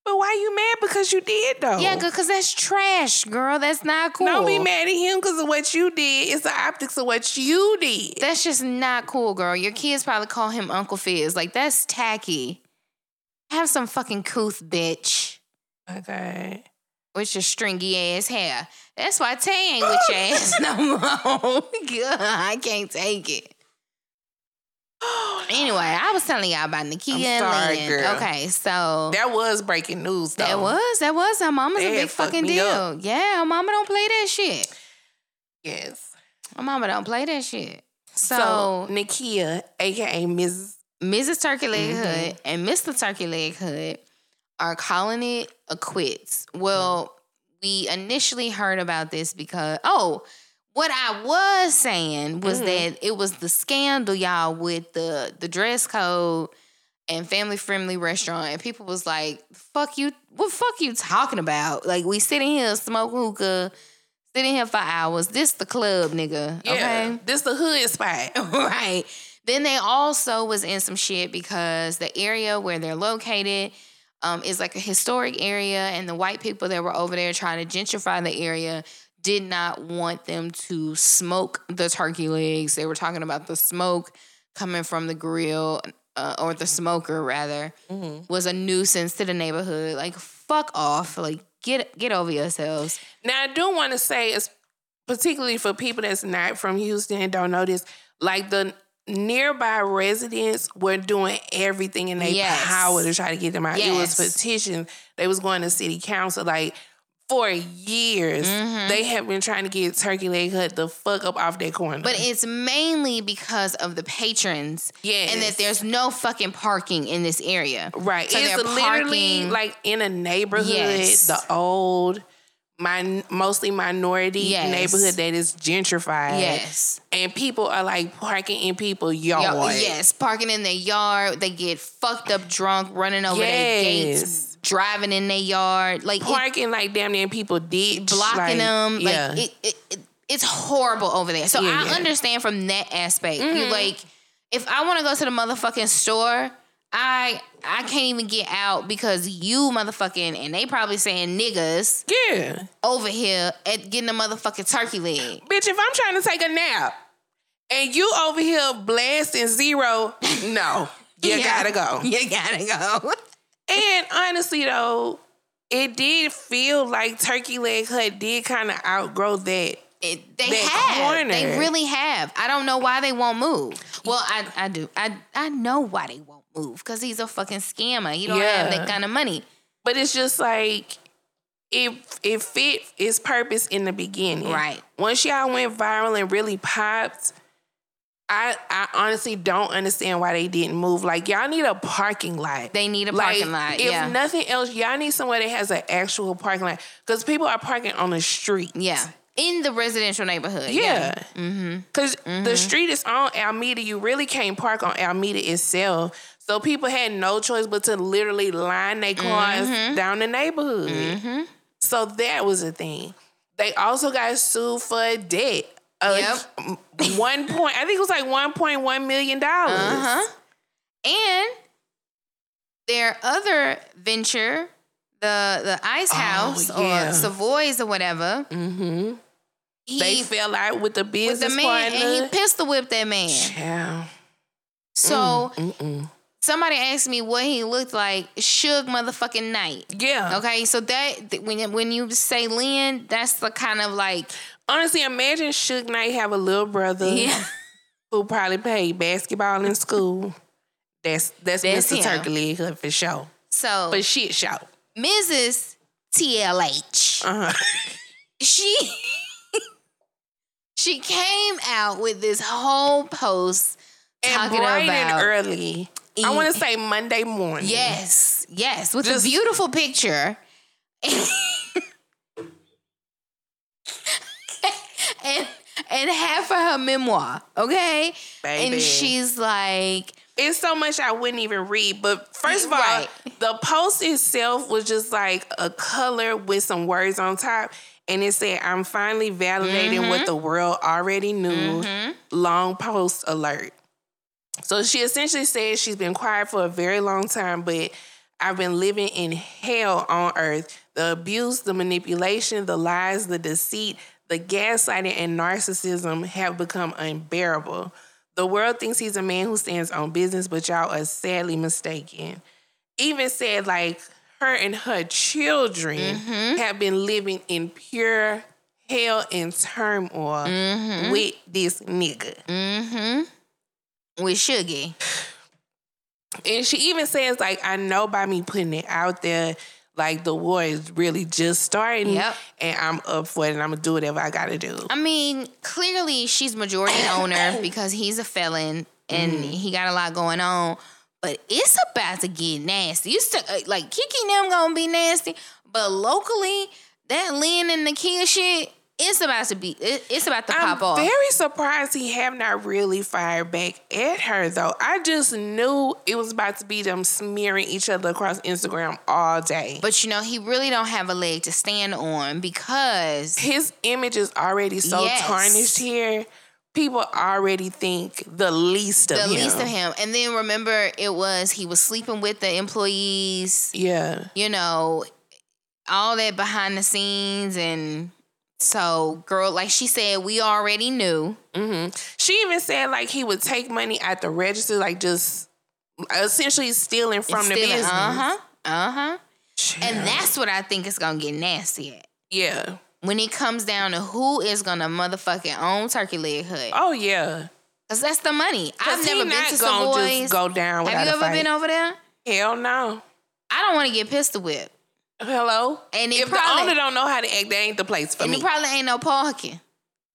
[SPEAKER 3] but why you mad because you did though?
[SPEAKER 4] yeah, because that's trash, girl. That's not cool.
[SPEAKER 3] Don't be mad at him because of what you did. It's the optics of what you did.
[SPEAKER 4] That's just not cool, girl. Your kids probably call him Uncle Fizz. Like that's tacky. Have some fucking couth, bitch.
[SPEAKER 3] Okay.
[SPEAKER 4] With your stringy ass hair. That's why Tay ain't with your ass no more. God, I can't take it. Anyway, I was telling y'all about
[SPEAKER 3] Nakia
[SPEAKER 4] and Lynn.
[SPEAKER 3] girl.
[SPEAKER 4] Okay, so
[SPEAKER 3] That was breaking news, though.
[SPEAKER 4] that was that was her mama's a big fucking deal.
[SPEAKER 3] up.
[SPEAKER 4] Yeah, her mama don't play that shit.
[SPEAKER 3] Yes.
[SPEAKER 4] Her mama don't play that shit. So,
[SPEAKER 3] So, Nakia, aka Mrs.
[SPEAKER 4] Mrs. Turkey Leg
[SPEAKER 3] Mm-hmm.
[SPEAKER 4] Hood and Mr. Turkey Leg Hut are calling it a quits. Well, we initially heard about this because oh, what I was saying was
[SPEAKER 3] Mhm.
[SPEAKER 4] that it was the scandal, y'all, with the the dress code and family friendly restaurant, and people was like, "Fuck you! What fuck you talking about? Like we sitting here smoking hookah, sitting here for hours. This the club, nigga.
[SPEAKER 3] Yeah.
[SPEAKER 4] Okay,
[SPEAKER 3] This the hood spot.
[SPEAKER 4] right. Then they also was in some shit because the area where they're located um, is like a historic area, and the white people that were over there trying to gentrify the area did not want them to smoke the turkey legs. They were talking about the smoke coming from the grill uh, or the smoker rather was a nuisance to the neighborhood. Like fuck off. Like get get over yourselves.
[SPEAKER 3] Now, I do want to say, it's particularly for people that's not from Houston and don't know this, like the nearby residents were doing everything in their
[SPEAKER 4] Yes.
[SPEAKER 3] power to try to get them out. It was
[SPEAKER 4] Yes.
[SPEAKER 3] petitions. They was going to city council. Like, for years,
[SPEAKER 4] Mm-hmm.
[SPEAKER 3] they have been trying to get Turkey Leg Hut the fuck up off that corner.
[SPEAKER 4] But it's mainly because of the patrons.
[SPEAKER 3] Yes.
[SPEAKER 4] And that there's no fucking parking in this area.
[SPEAKER 3] Right.
[SPEAKER 4] So
[SPEAKER 3] it's literally
[SPEAKER 4] parking-
[SPEAKER 3] like in a neighborhood,
[SPEAKER 4] Yes.
[SPEAKER 3] the old my mostly minority
[SPEAKER 4] Yes.
[SPEAKER 3] neighborhood that is gentrified.
[SPEAKER 4] Yes.
[SPEAKER 3] And people are like parking in people's
[SPEAKER 4] Yo,
[SPEAKER 3] yard.
[SPEAKER 4] yes, parking in their yard. They get fucked up drunk, running over their gates, driving in their yard, like it,
[SPEAKER 3] Parking like damn near people ditch.
[SPEAKER 4] blocking
[SPEAKER 3] like,
[SPEAKER 4] them. Like
[SPEAKER 3] Yeah.
[SPEAKER 4] it, it, it, it's horrible over there. So
[SPEAKER 3] Yeah,
[SPEAKER 4] I
[SPEAKER 3] yeah. Mm-hmm.
[SPEAKER 4] understand from that aspect. You like, if I want to go to the motherfucking store, I I can't even get out because you motherfucking and they probably saying niggas
[SPEAKER 3] yeah.
[SPEAKER 4] over here at getting a motherfucking turkey leg.
[SPEAKER 3] Bitch, if I'm trying to take a nap and you over here blasting zero, no. You
[SPEAKER 4] Yeah.
[SPEAKER 3] gotta go.
[SPEAKER 4] You gotta go.
[SPEAKER 3] And honestly though, it did feel like Turkey Leg Hut did kind of outgrow that.
[SPEAKER 4] It, they
[SPEAKER 3] That
[SPEAKER 4] have.
[SPEAKER 3] corner.
[SPEAKER 4] They really have. I don't know why they won't move. Well, I I do. I I know why they won't move because he's a fucking scammer. He don't have that kind of money.
[SPEAKER 3] But it's just like it it fit its purpose in the beginning.
[SPEAKER 4] Right.
[SPEAKER 3] Once y'all went viral and really popped, I I honestly don't understand why they didn't move. Like y'all need a parking lot.
[SPEAKER 4] They need a
[SPEAKER 3] Like,
[SPEAKER 4] parking lot.
[SPEAKER 3] If
[SPEAKER 4] yeah.
[SPEAKER 3] nothing else, y'all need somewhere that has an actual parking lot because people are parking on the street.
[SPEAKER 4] yeah. In the residential neighborhood.
[SPEAKER 3] Yeah.
[SPEAKER 4] Mm-hmm.
[SPEAKER 3] Because the street is on Alameda. You really can't park on Alameda itself. So people had no choice but to literally line their cars
[SPEAKER 4] Mm-hmm.
[SPEAKER 3] down the neighborhood. So that was a thing. They also got sued for debt. Uh, One point, I think it was like one point one million dollars.
[SPEAKER 4] Uh-huh. And their other venture, the the Ice
[SPEAKER 3] Oh,
[SPEAKER 4] House
[SPEAKER 3] yeah.
[SPEAKER 4] or Savoy's or whatever,
[SPEAKER 3] Mm-hmm.
[SPEAKER 4] He
[SPEAKER 3] They fell out with the
[SPEAKER 4] with
[SPEAKER 3] business
[SPEAKER 4] the man
[SPEAKER 3] partner.
[SPEAKER 4] and he pistol whipped that man.
[SPEAKER 3] Yeah.
[SPEAKER 4] So
[SPEAKER 3] Mm-mm.
[SPEAKER 4] somebody asked me what he looked like. Suge motherfucking Knight.
[SPEAKER 3] Yeah.
[SPEAKER 4] Okay, so that when you- when you say Lynn, that's the kind of like
[SPEAKER 3] Honestly, imagine Suge Knight have a little brother.
[SPEAKER 4] yeah,
[SPEAKER 3] who probably played basketball in school. That's that's,
[SPEAKER 4] That's
[SPEAKER 3] Mr.
[SPEAKER 4] him.
[SPEAKER 3] Turkey Leg Hut for sure.
[SPEAKER 4] So
[SPEAKER 3] But shit show.
[SPEAKER 4] Mrs. TLH,
[SPEAKER 3] Uh-huh.
[SPEAKER 4] she she came out with this whole post
[SPEAKER 3] And
[SPEAKER 4] talking
[SPEAKER 3] bright
[SPEAKER 4] about
[SPEAKER 3] and early. I want to say Monday morning.
[SPEAKER 4] yes, yes, with
[SPEAKER 3] Just-
[SPEAKER 4] a beautiful picture. and and half of her memoir, okay?
[SPEAKER 3] Baby.
[SPEAKER 4] And she's like,
[SPEAKER 3] It's so much I wouldn't even read. But first of all,
[SPEAKER 4] Right.
[SPEAKER 3] the post itself was just like a color with some words on top. And it said, I'm finally validating
[SPEAKER 4] Mm-hmm.
[SPEAKER 3] what the world already knew. Long post alert. So she essentially says she's been quiet for a very long time, but I've been living in hell on earth. The abuse, the manipulation, the lies, the deceit, the gaslighting, and narcissism have become unbearable. The world thinks he's a man who stands on business, but y'all are sadly mistaken. Even said, like, her and her children have been living in pure hell and turmoil with this nigga.
[SPEAKER 4] mm-hmm. With Sugar.
[SPEAKER 3] And she even says, like, I know by me putting it out there, like the war is really just starting.
[SPEAKER 4] Yep.
[SPEAKER 3] And I'm up for it and I'm gonna do whatever I gotta do.
[SPEAKER 4] I mean, clearly she's majority owner because he's a felon and
[SPEAKER 3] Mm.
[SPEAKER 4] he got a lot going on. But it's about to get nasty. You still uh, like Keke them gonna be nasty, but locally that Lynn and the kid shit, it's about to be. It, it's about to
[SPEAKER 3] I'm
[SPEAKER 4] pop off.
[SPEAKER 3] very surprised he have not really fired back at her though. I just knew it was about to be them smearing each other across Instagram all day.
[SPEAKER 4] but you know, he really don't have a leg to stand on because
[SPEAKER 3] his image is already so
[SPEAKER 4] Yes.
[SPEAKER 3] tarnished here. People already think the least of him.
[SPEAKER 4] the
[SPEAKER 3] him.
[SPEAKER 4] least of him. And then remember, it was he was sleeping with the employees.
[SPEAKER 3] Yeah.
[SPEAKER 4] you know, all that behind the scenes and so girl like she said we already knew
[SPEAKER 3] She even said like he would take money at the register, like just essentially stealing from the business.
[SPEAKER 4] uh-huh uh-huh
[SPEAKER 3] Child.
[SPEAKER 4] and that's what i think is gonna get nasty at
[SPEAKER 3] yeah.
[SPEAKER 4] When it comes down to who is gonna motherfucking own turkey leg hut
[SPEAKER 3] Oh yeah.
[SPEAKER 4] because that's the money i've
[SPEAKER 3] 'Cause
[SPEAKER 4] never been to
[SPEAKER 3] gonna
[SPEAKER 4] Savoy's.
[SPEAKER 3] just go down
[SPEAKER 4] have you ever
[SPEAKER 3] fight.
[SPEAKER 4] been over there
[SPEAKER 3] Hell no.
[SPEAKER 4] i don't want to get pistol whipped
[SPEAKER 3] Hello.
[SPEAKER 4] And
[SPEAKER 3] if
[SPEAKER 4] probably-
[SPEAKER 3] the owner don't know how to act, that ain't the place for
[SPEAKER 4] and
[SPEAKER 3] me.
[SPEAKER 4] it probably ain't no parking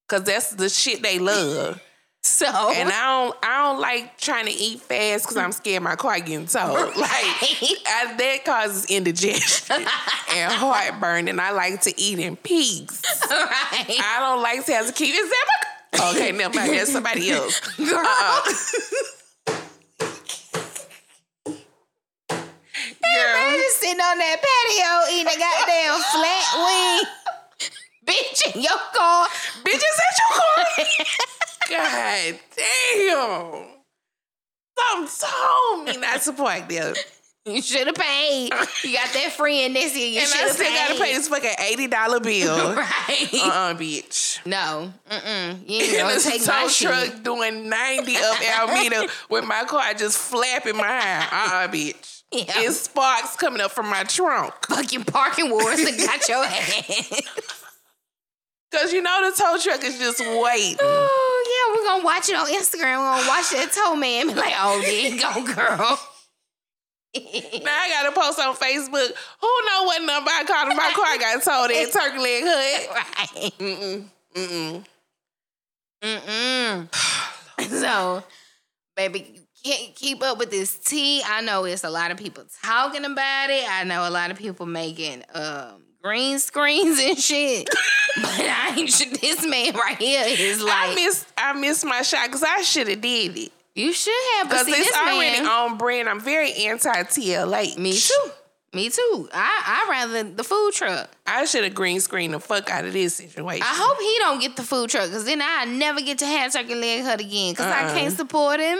[SPEAKER 3] Cause that's the shit they love.
[SPEAKER 4] So
[SPEAKER 3] And I don't, I don't like trying to eat fast because I'm scared my car getting towed. Like I, that causes indigestion and heartburn, and I like to eat in peace.
[SPEAKER 4] right.
[SPEAKER 3] I don't like to have to keep. Is that my? Okay, never mind. That's somebody else.
[SPEAKER 4] Girl.
[SPEAKER 3] Uh-uh. Girl,
[SPEAKER 4] just sitting on that patio eating a goddamn flat wing. Bitch in your car.
[SPEAKER 3] bitches at your car. God damn. Something told me not to park there.
[SPEAKER 4] You should have paid. You got that friend next year. You
[SPEAKER 3] and
[SPEAKER 4] should
[SPEAKER 3] I
[SPEAKER 4] have
[SPEAKER 3] still
[SPEAKER 4] paid.
[SPEAKER 3] gotta pay this fucking eighty dollar bill.
[SPEAKER 4] Right.
[SPEAKER 3] Uh-uh, bitch.
[SPEAKER 4] No. Mm-mm. You ain't
[SPEAKER 3] In
[SPEAKER 4] gonna
[SPEAKER 3] a
[SPEAKER 4] take my
[SPEAKER 3] tow
[SPEAKER 4] shit.
[SPEAKER 3] truck doing 90 up Alameda with my car just flapping my eye. Uh-uh, bitch.
[SPEAKER 4] Yeah.
[SPEAKER 3] It's sparks coming up from my trunk.
[SPEAKER 4] Fucking parking wars that got your ass.
[SPEAKER 3] Cause you know the tow truck is just waiting.
[SPEAKER 4] We're gonna watch it on Instagram. We're gonna watch that tow man. Be like, oh, there you go, girl.
[SPEAKER 3] Now I gotta post on Facebook. Who know what number I called and my car I got towed at Turkey Leg Hut?
[SPEAKER 4] right.
[SPEAKER 3] Mm-mm. Mm-mm.
[SPEAKER 4] Mm-mm. so, baby, keep keep up with this tea. I know it's a lot of people talking about it. I know a lot of people making um, green screens and shit. but I ain't sure this man right here is
[SPEAKER 3] I
[SPEAKER 4] like,
[SPEAKER 3] missed I missed my shot because I should have did it.
[SPEAKER 4] you should have. But
[SPEAKER 3] Because it's already
[SPEAKER 4] man,
[SPEAKER 3] on brand. I'm very anti TLH.
[SPEAKER 4] me too. Me too. I I rather the food truck.
[SPEAKER 3] I should have green screened the fuck out of this situation.
[SPEAKER 4] I hope he don't get the food truck because then I never get to have turkey leg hut again because I
[SPEAKER 3] Uh-uh.
[SPEAKER 4] can't support him.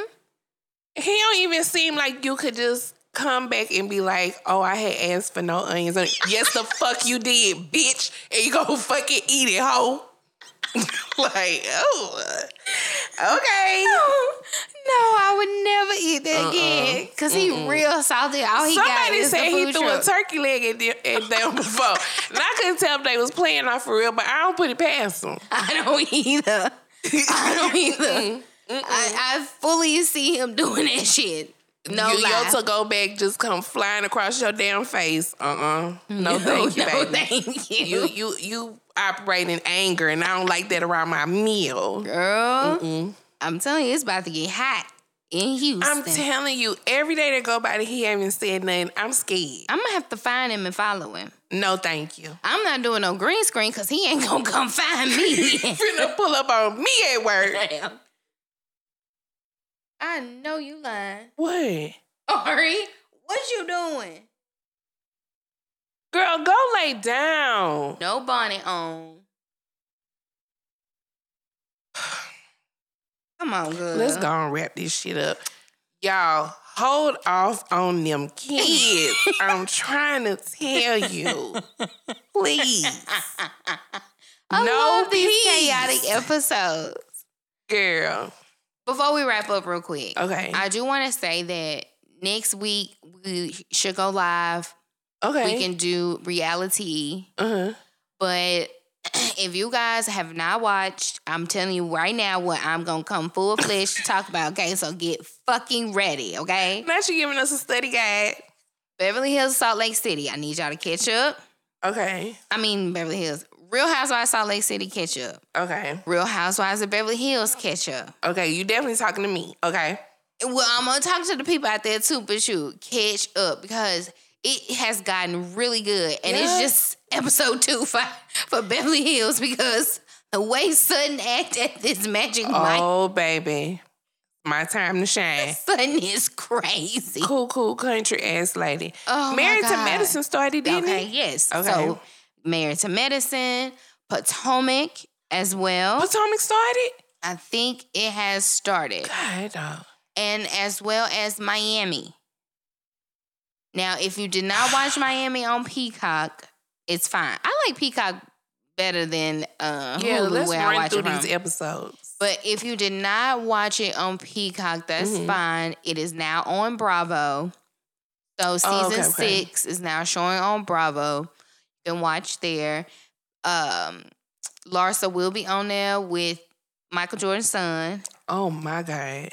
[SPEAKER 3] he don't even seem like you could just come back and be like, "Oh, I had asked for no onions." yes, the fuck you did, bitch, and you go fucking eat it, hoe. like, oh, okay.
[SPEAKER 4] No, I would never eat that uh-uh. again because he real salty. All he got
[SPEAKER 3] Somebody
[SPEAKER 4] is
[SPEAKER 3] said he threw
[SPEAKER 4] truck.
[SPEAKER 3] a turkey leg at, them, at them before, and I couldn't tell if they was playing off for real, but I don't put it past them.
[SPEAKER 4] I don't either. I don't either. I, I fully see him doing that shit. No
[SPEAKER 3] you,
[SPEAKER 4] lie.
[SPEAKER 3] Your to go back just come flying across your damn face. Uh uh No, thank you,
[SPEAKER 4] no,
[SPEAKER 3] baby.
[SPEAKER 4] thank you.
[SPEAKER 3] You you you operate in anger, and I don't like that around my meal.
[SPEAKER 4] Girl, I'm telling you, it's about to get hot in Houston.
[SPEAKER 3] I'm telling you, every day that go by that he haven't said nothing, I'm scared.
[SPEAKER 4] I'm gonna have to find him and follow him.
[SPEAKER 3] No, thank you.
[SPEAKER 4] I'm not doing no green screen because he ain't gonna come find me.
[SPEAKER 3] Finna pull up on me at work.
[SPEAKER 4] Damn. I know you lying.
[SPEAKER 3] What?
[SPEAKER 4] Ari, what you doing?
[SPEAKER 3] Girl, go lay down.
[SPEAKER 4] No bonnet on. Come on, good.
[SPEAKER 3] Let's go and wrap this shit up. Y'all, hold off on them kids. I'm trying to tell you. Please.
[SPEAKER 4] I
[SPEAKER 3] no
[SPEAKER 4] love these
[SPEAKER 3] peace.
[SPEAKER 4] chaotic episodes.
[SPEAKER 3] Girl.
[SPEAKER 4] Before we wrap up real quick,
[SPEAKER 3] Okay.
[SPEAKER 4] I do want to say that next week we should go live.
[SPEAKER 3] okay.
[SPEAKER 4] We can do reality,
[SPEAKER 3] uh-huh.
[SPEAKER 4] but if you guys have not watched, I'm telling you right now what I'm gonna come full fledged to talk about. Okay, so get fucking ready. Okay,
[SPEAKER 3] Not you giving us a study guide.
[SPEAKER 4] Beverly Hills, Salt Lake City. I need y'all to catch up.
[SPEAKER 3] Okay.
[SPEAKER 4] I mean Beverly Hills, Real Housewives, Salt Lake City, catch up.
[SPEAKER 3] Okay.
[SPEAKER 4] Real Housewives of Beverly Hills, catch up.
[SPEAKER 3] Okay. You definitely talking to me. Okay.
[SPEAKER 4] Well, I'm gonna talk to the people out there too, but you catch up because it has gotten really good, and it's just episode two for for Beverly Hills because the way Sutton act at this magic mic,
[SPEAKER 3] Oh, baby. My time to shine.
[SPEAKER 4] Sutton is crazy.
[SPEAKER 3] Cool, cool country ass lady.
[SPEAKER 4] Oh my
[SPEAKER 3] Married to. Medicine started, didn't
[SPEAKER 4] Okay,
[SPEAKER 3] it?
[SPEAKER 4] yes.
[SPEAKER 3] Okay.
[SPEAKER 4] So Married to Medicine, Potomac as well.
[SPEAKER 3] Potomac started?
[SPEAKER 4] I think it has started.
[SPEAKER 3] God,
[SPEAKER 4] and as well as Miami. Now, if you did not watch Miami on Peacock, it's fine. I like Peacock better than uh,
[SPEAKER 3] Yeah,
[SPEAKER 4] Hulu
[SPEAKER 3] let's
[SPEAKER 4] where I
[SPEAKER 3] run
[SPEAKER 4] watch
[SPEAKER 3] through these episodes.
[SPEAKER 4] But if you did not watch it on Peacock, that's
[SPEAKER 3] Mhm.
[SPEAKER 4] fine. It is now on Bravo. So season
[SPEAKER 3] Oh, okay, okay.
[SPEAKER 4] six is now showing on Bravo. Can watch there. Um, Larsa will be on there with Michael Jordan's son.
[SPEAKER 3] Oh my God.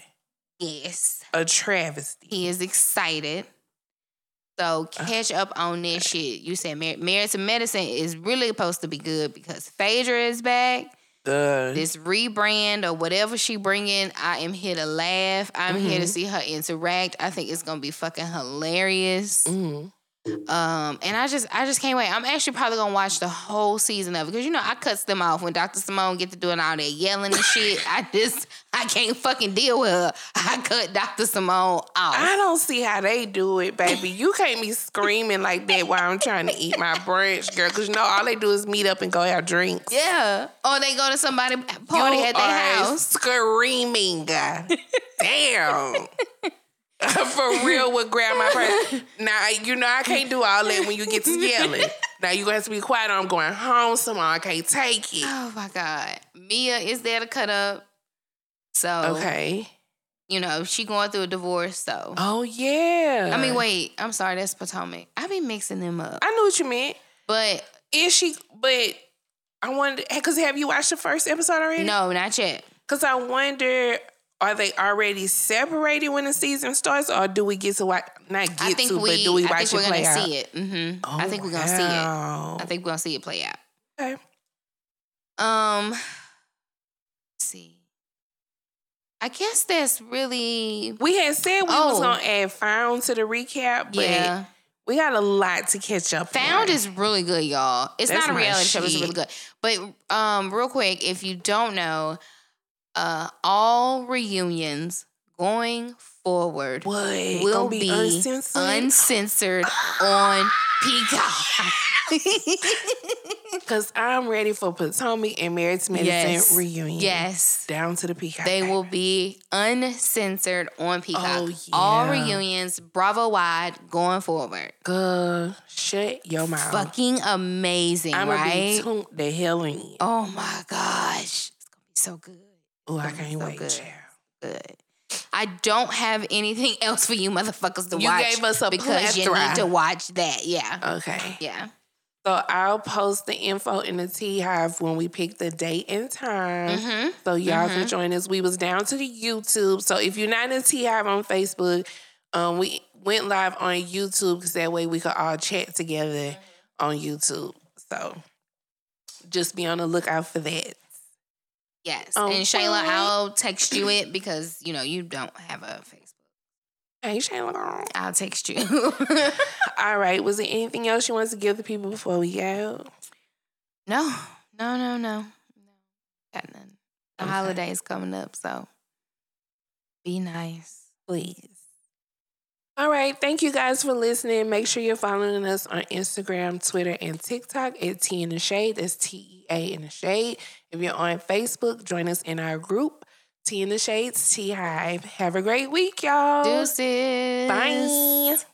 [SPEAKER 4] Yes.
[SPEAKER 3] A travesty.
[SPEAKER 4] He is excited. So catch up on this shit. You said Mar- Married to Medicine is really supposed to be good because Phaedra is back this rebrand or whatever she bringing. I am here to laugh. I'm here
[SPEAKER 3] Mm-hmm.
[SPEAKER 4] to see her interact. I think it's gonna be fucking hilarious.
[SPEAKER 3] Mhm.
[SPEAKER 4] Um, and I just, I just can't wait. I'm actually probably gonna watch the whole season of it because you know I cuts them off when Dr. Simone get to doing all that yelling and shit. I just, I can't fucking deal with her. I cut Dr. Simone off.
[SPEAKER 3] I don't see how they do it, baby. You can't be screaming like that while I'm trying to eat my brunch, girl. Because you know all they do is meet up and go have drinks.
[SPEAKER 4] yeah. Or they go to somebody party
[SPEAKER 3] you
[SPEAKER 4] at their house.
[SPEAKER 3] screaming. Damn. For real, would grab my purse. Now you know I can't do all that when you get to yelling. Now you gonna have to be quiet. Or I'm going home. Someone I can't take it.
[SPEAKER 4] Oh my God. Mia is there to cut up. So
[SPEAKER 3] Okay.
[SPEAKER 4] you know, she going through a divorce, so
[SPEAKER 3] Oh yeah.
[SPEAKER 4] I mean, wait, I'm sorry, that's Potomac. I be mixing them up.
[SPEAKER 3] I knew what you meant.
[SPEAKER 4] But
[SPEAKER 3] Is she? But I wonder because have you watched the first episode already?
[SPEAKER 4] no, not yet.
[SPEAKER 3] Because I wonder, are they already separated when the season starts, or do we get to watch? Not get
[SPEAKER 4] I think
[SPEAKER 3] to,
[SPEAKER 4] we
[SPEAKER 3] but do we
[SPEAKER 4] I
[SPEAKER 3] watch
[SPEAKER 4] think we're
[SPEAKER 3] it play
[SPEAKER 4] gonna
[SPEAKER 3] out?
[SPEAKER 4] see it. hmm
[SPEAKER 3] Oh,
[SPEAKER 4] I think we're gonna see it. I think we're gonna see it play out.
[SPEAKER 3] Okay.
[SPEAKER 4] Um let's see. I guess that's really
[SPEAKER 3] We had said we was
[SPEAKER 4] Oh.
[SPEAKER 3] gonna add Found to the recap, but
[SPEAKER 4] yeah.
[SPEAKER 3] we got a lot to catch up.
[SPEAKER 4] Found
[SPEAKER 3] on.
[SPEAKER 4] is really good, y'all. It's
[SPEAKER 3] That's
[SPEAKER 4] not a reality show, it's really good. But um, real quick, if you don't know, uh, all reunions going forward
[SPEAKER 3] what
[SPEAKER 4] will
[SPEAKER 3] Gonna
[SPEAKER 4] be,
[SPEAKER 3] uncensored.
[SPEAKER 4] uncensored on Peacock.
[SPEAKER 3] Because I'm ready for Potomac and Married to Medicine
[SPEAKER 4] Yes.
[SPEAKER 3] reunion.
[SPEAKER 4] yes.
[SPEAKER 3] down to the peacock.
[SPEAKER 4] They will be uncensored on Peacock.
[SPEAKER 3] Oh,
[SPEAKER 4] All reunions, Bravo wide, going forward.
[SPEAKER 3] Good. Shut your mouth.
[SPEAKER 4] Fucking amazing,
[SPEAKER 3] I'm gonna
[SPEAKER 4] right?
[SPEAKER 3] be the hell in.
[SPEAKER 4] oh my gosh. It's gonna be so good.
[SPEAKER 3] Oh, I can't
[SPEAKER 4] so
[SPEAKER 3] wait,
[SPEAKER 4] good. Good. I don't have anything else for you motherfuckers to
[SPEAKER 3] You
[SPEAKER 4] watch.
[SPEAKER 3] You gave us a
[SPEAKER 4] because you need to watch that. Yeah.
[SPEAKER 3] Okay.
[SPEAKER 4] Yeah.
[SPEAKER 3] So I'll post the info in the Tea Hive when we pick the date and time.
[SPEAKER 4] Mm-hmm.
[SPEAKER 3] So y'all can join us. We was down to the YouTube. So if you're not in the Tea Hive on Facebook, um, we went live on YouTube because that way we could all chat together on YouTube. So just be on the lookout for that.
[SPEAKER 4] Yes.
[SPEAKER 3] Okay.
[SPEAKER 4] And Shayla, I'll text you it because you know you don't have a Facebook.
[SPEAKER 3] Hey, Shayla.
[SPEAKER 4] I'll text you.
[SPEAKER 3] All right. Was there anything else you wanted to give the people before we go?
[SPEAKER 4] no, no, no, no, no. Got nothing. The
[SPEAKER 3] Okay.
[SPEAKER 4] holidays coming up, so be nice.
[SPEAKER 3] please. All right. Thank you guys for listening. Make sure you're following us on Instagram, Twitter, and TikTok at T in the Shade. That's T E A in the Shade. If you're on Facebook, join us in our group, Tea in the Shades, Tea Hive. Have a great week, y'all.
[SPEAKER 4] Deuces.
[SPEAKER 3] Bye.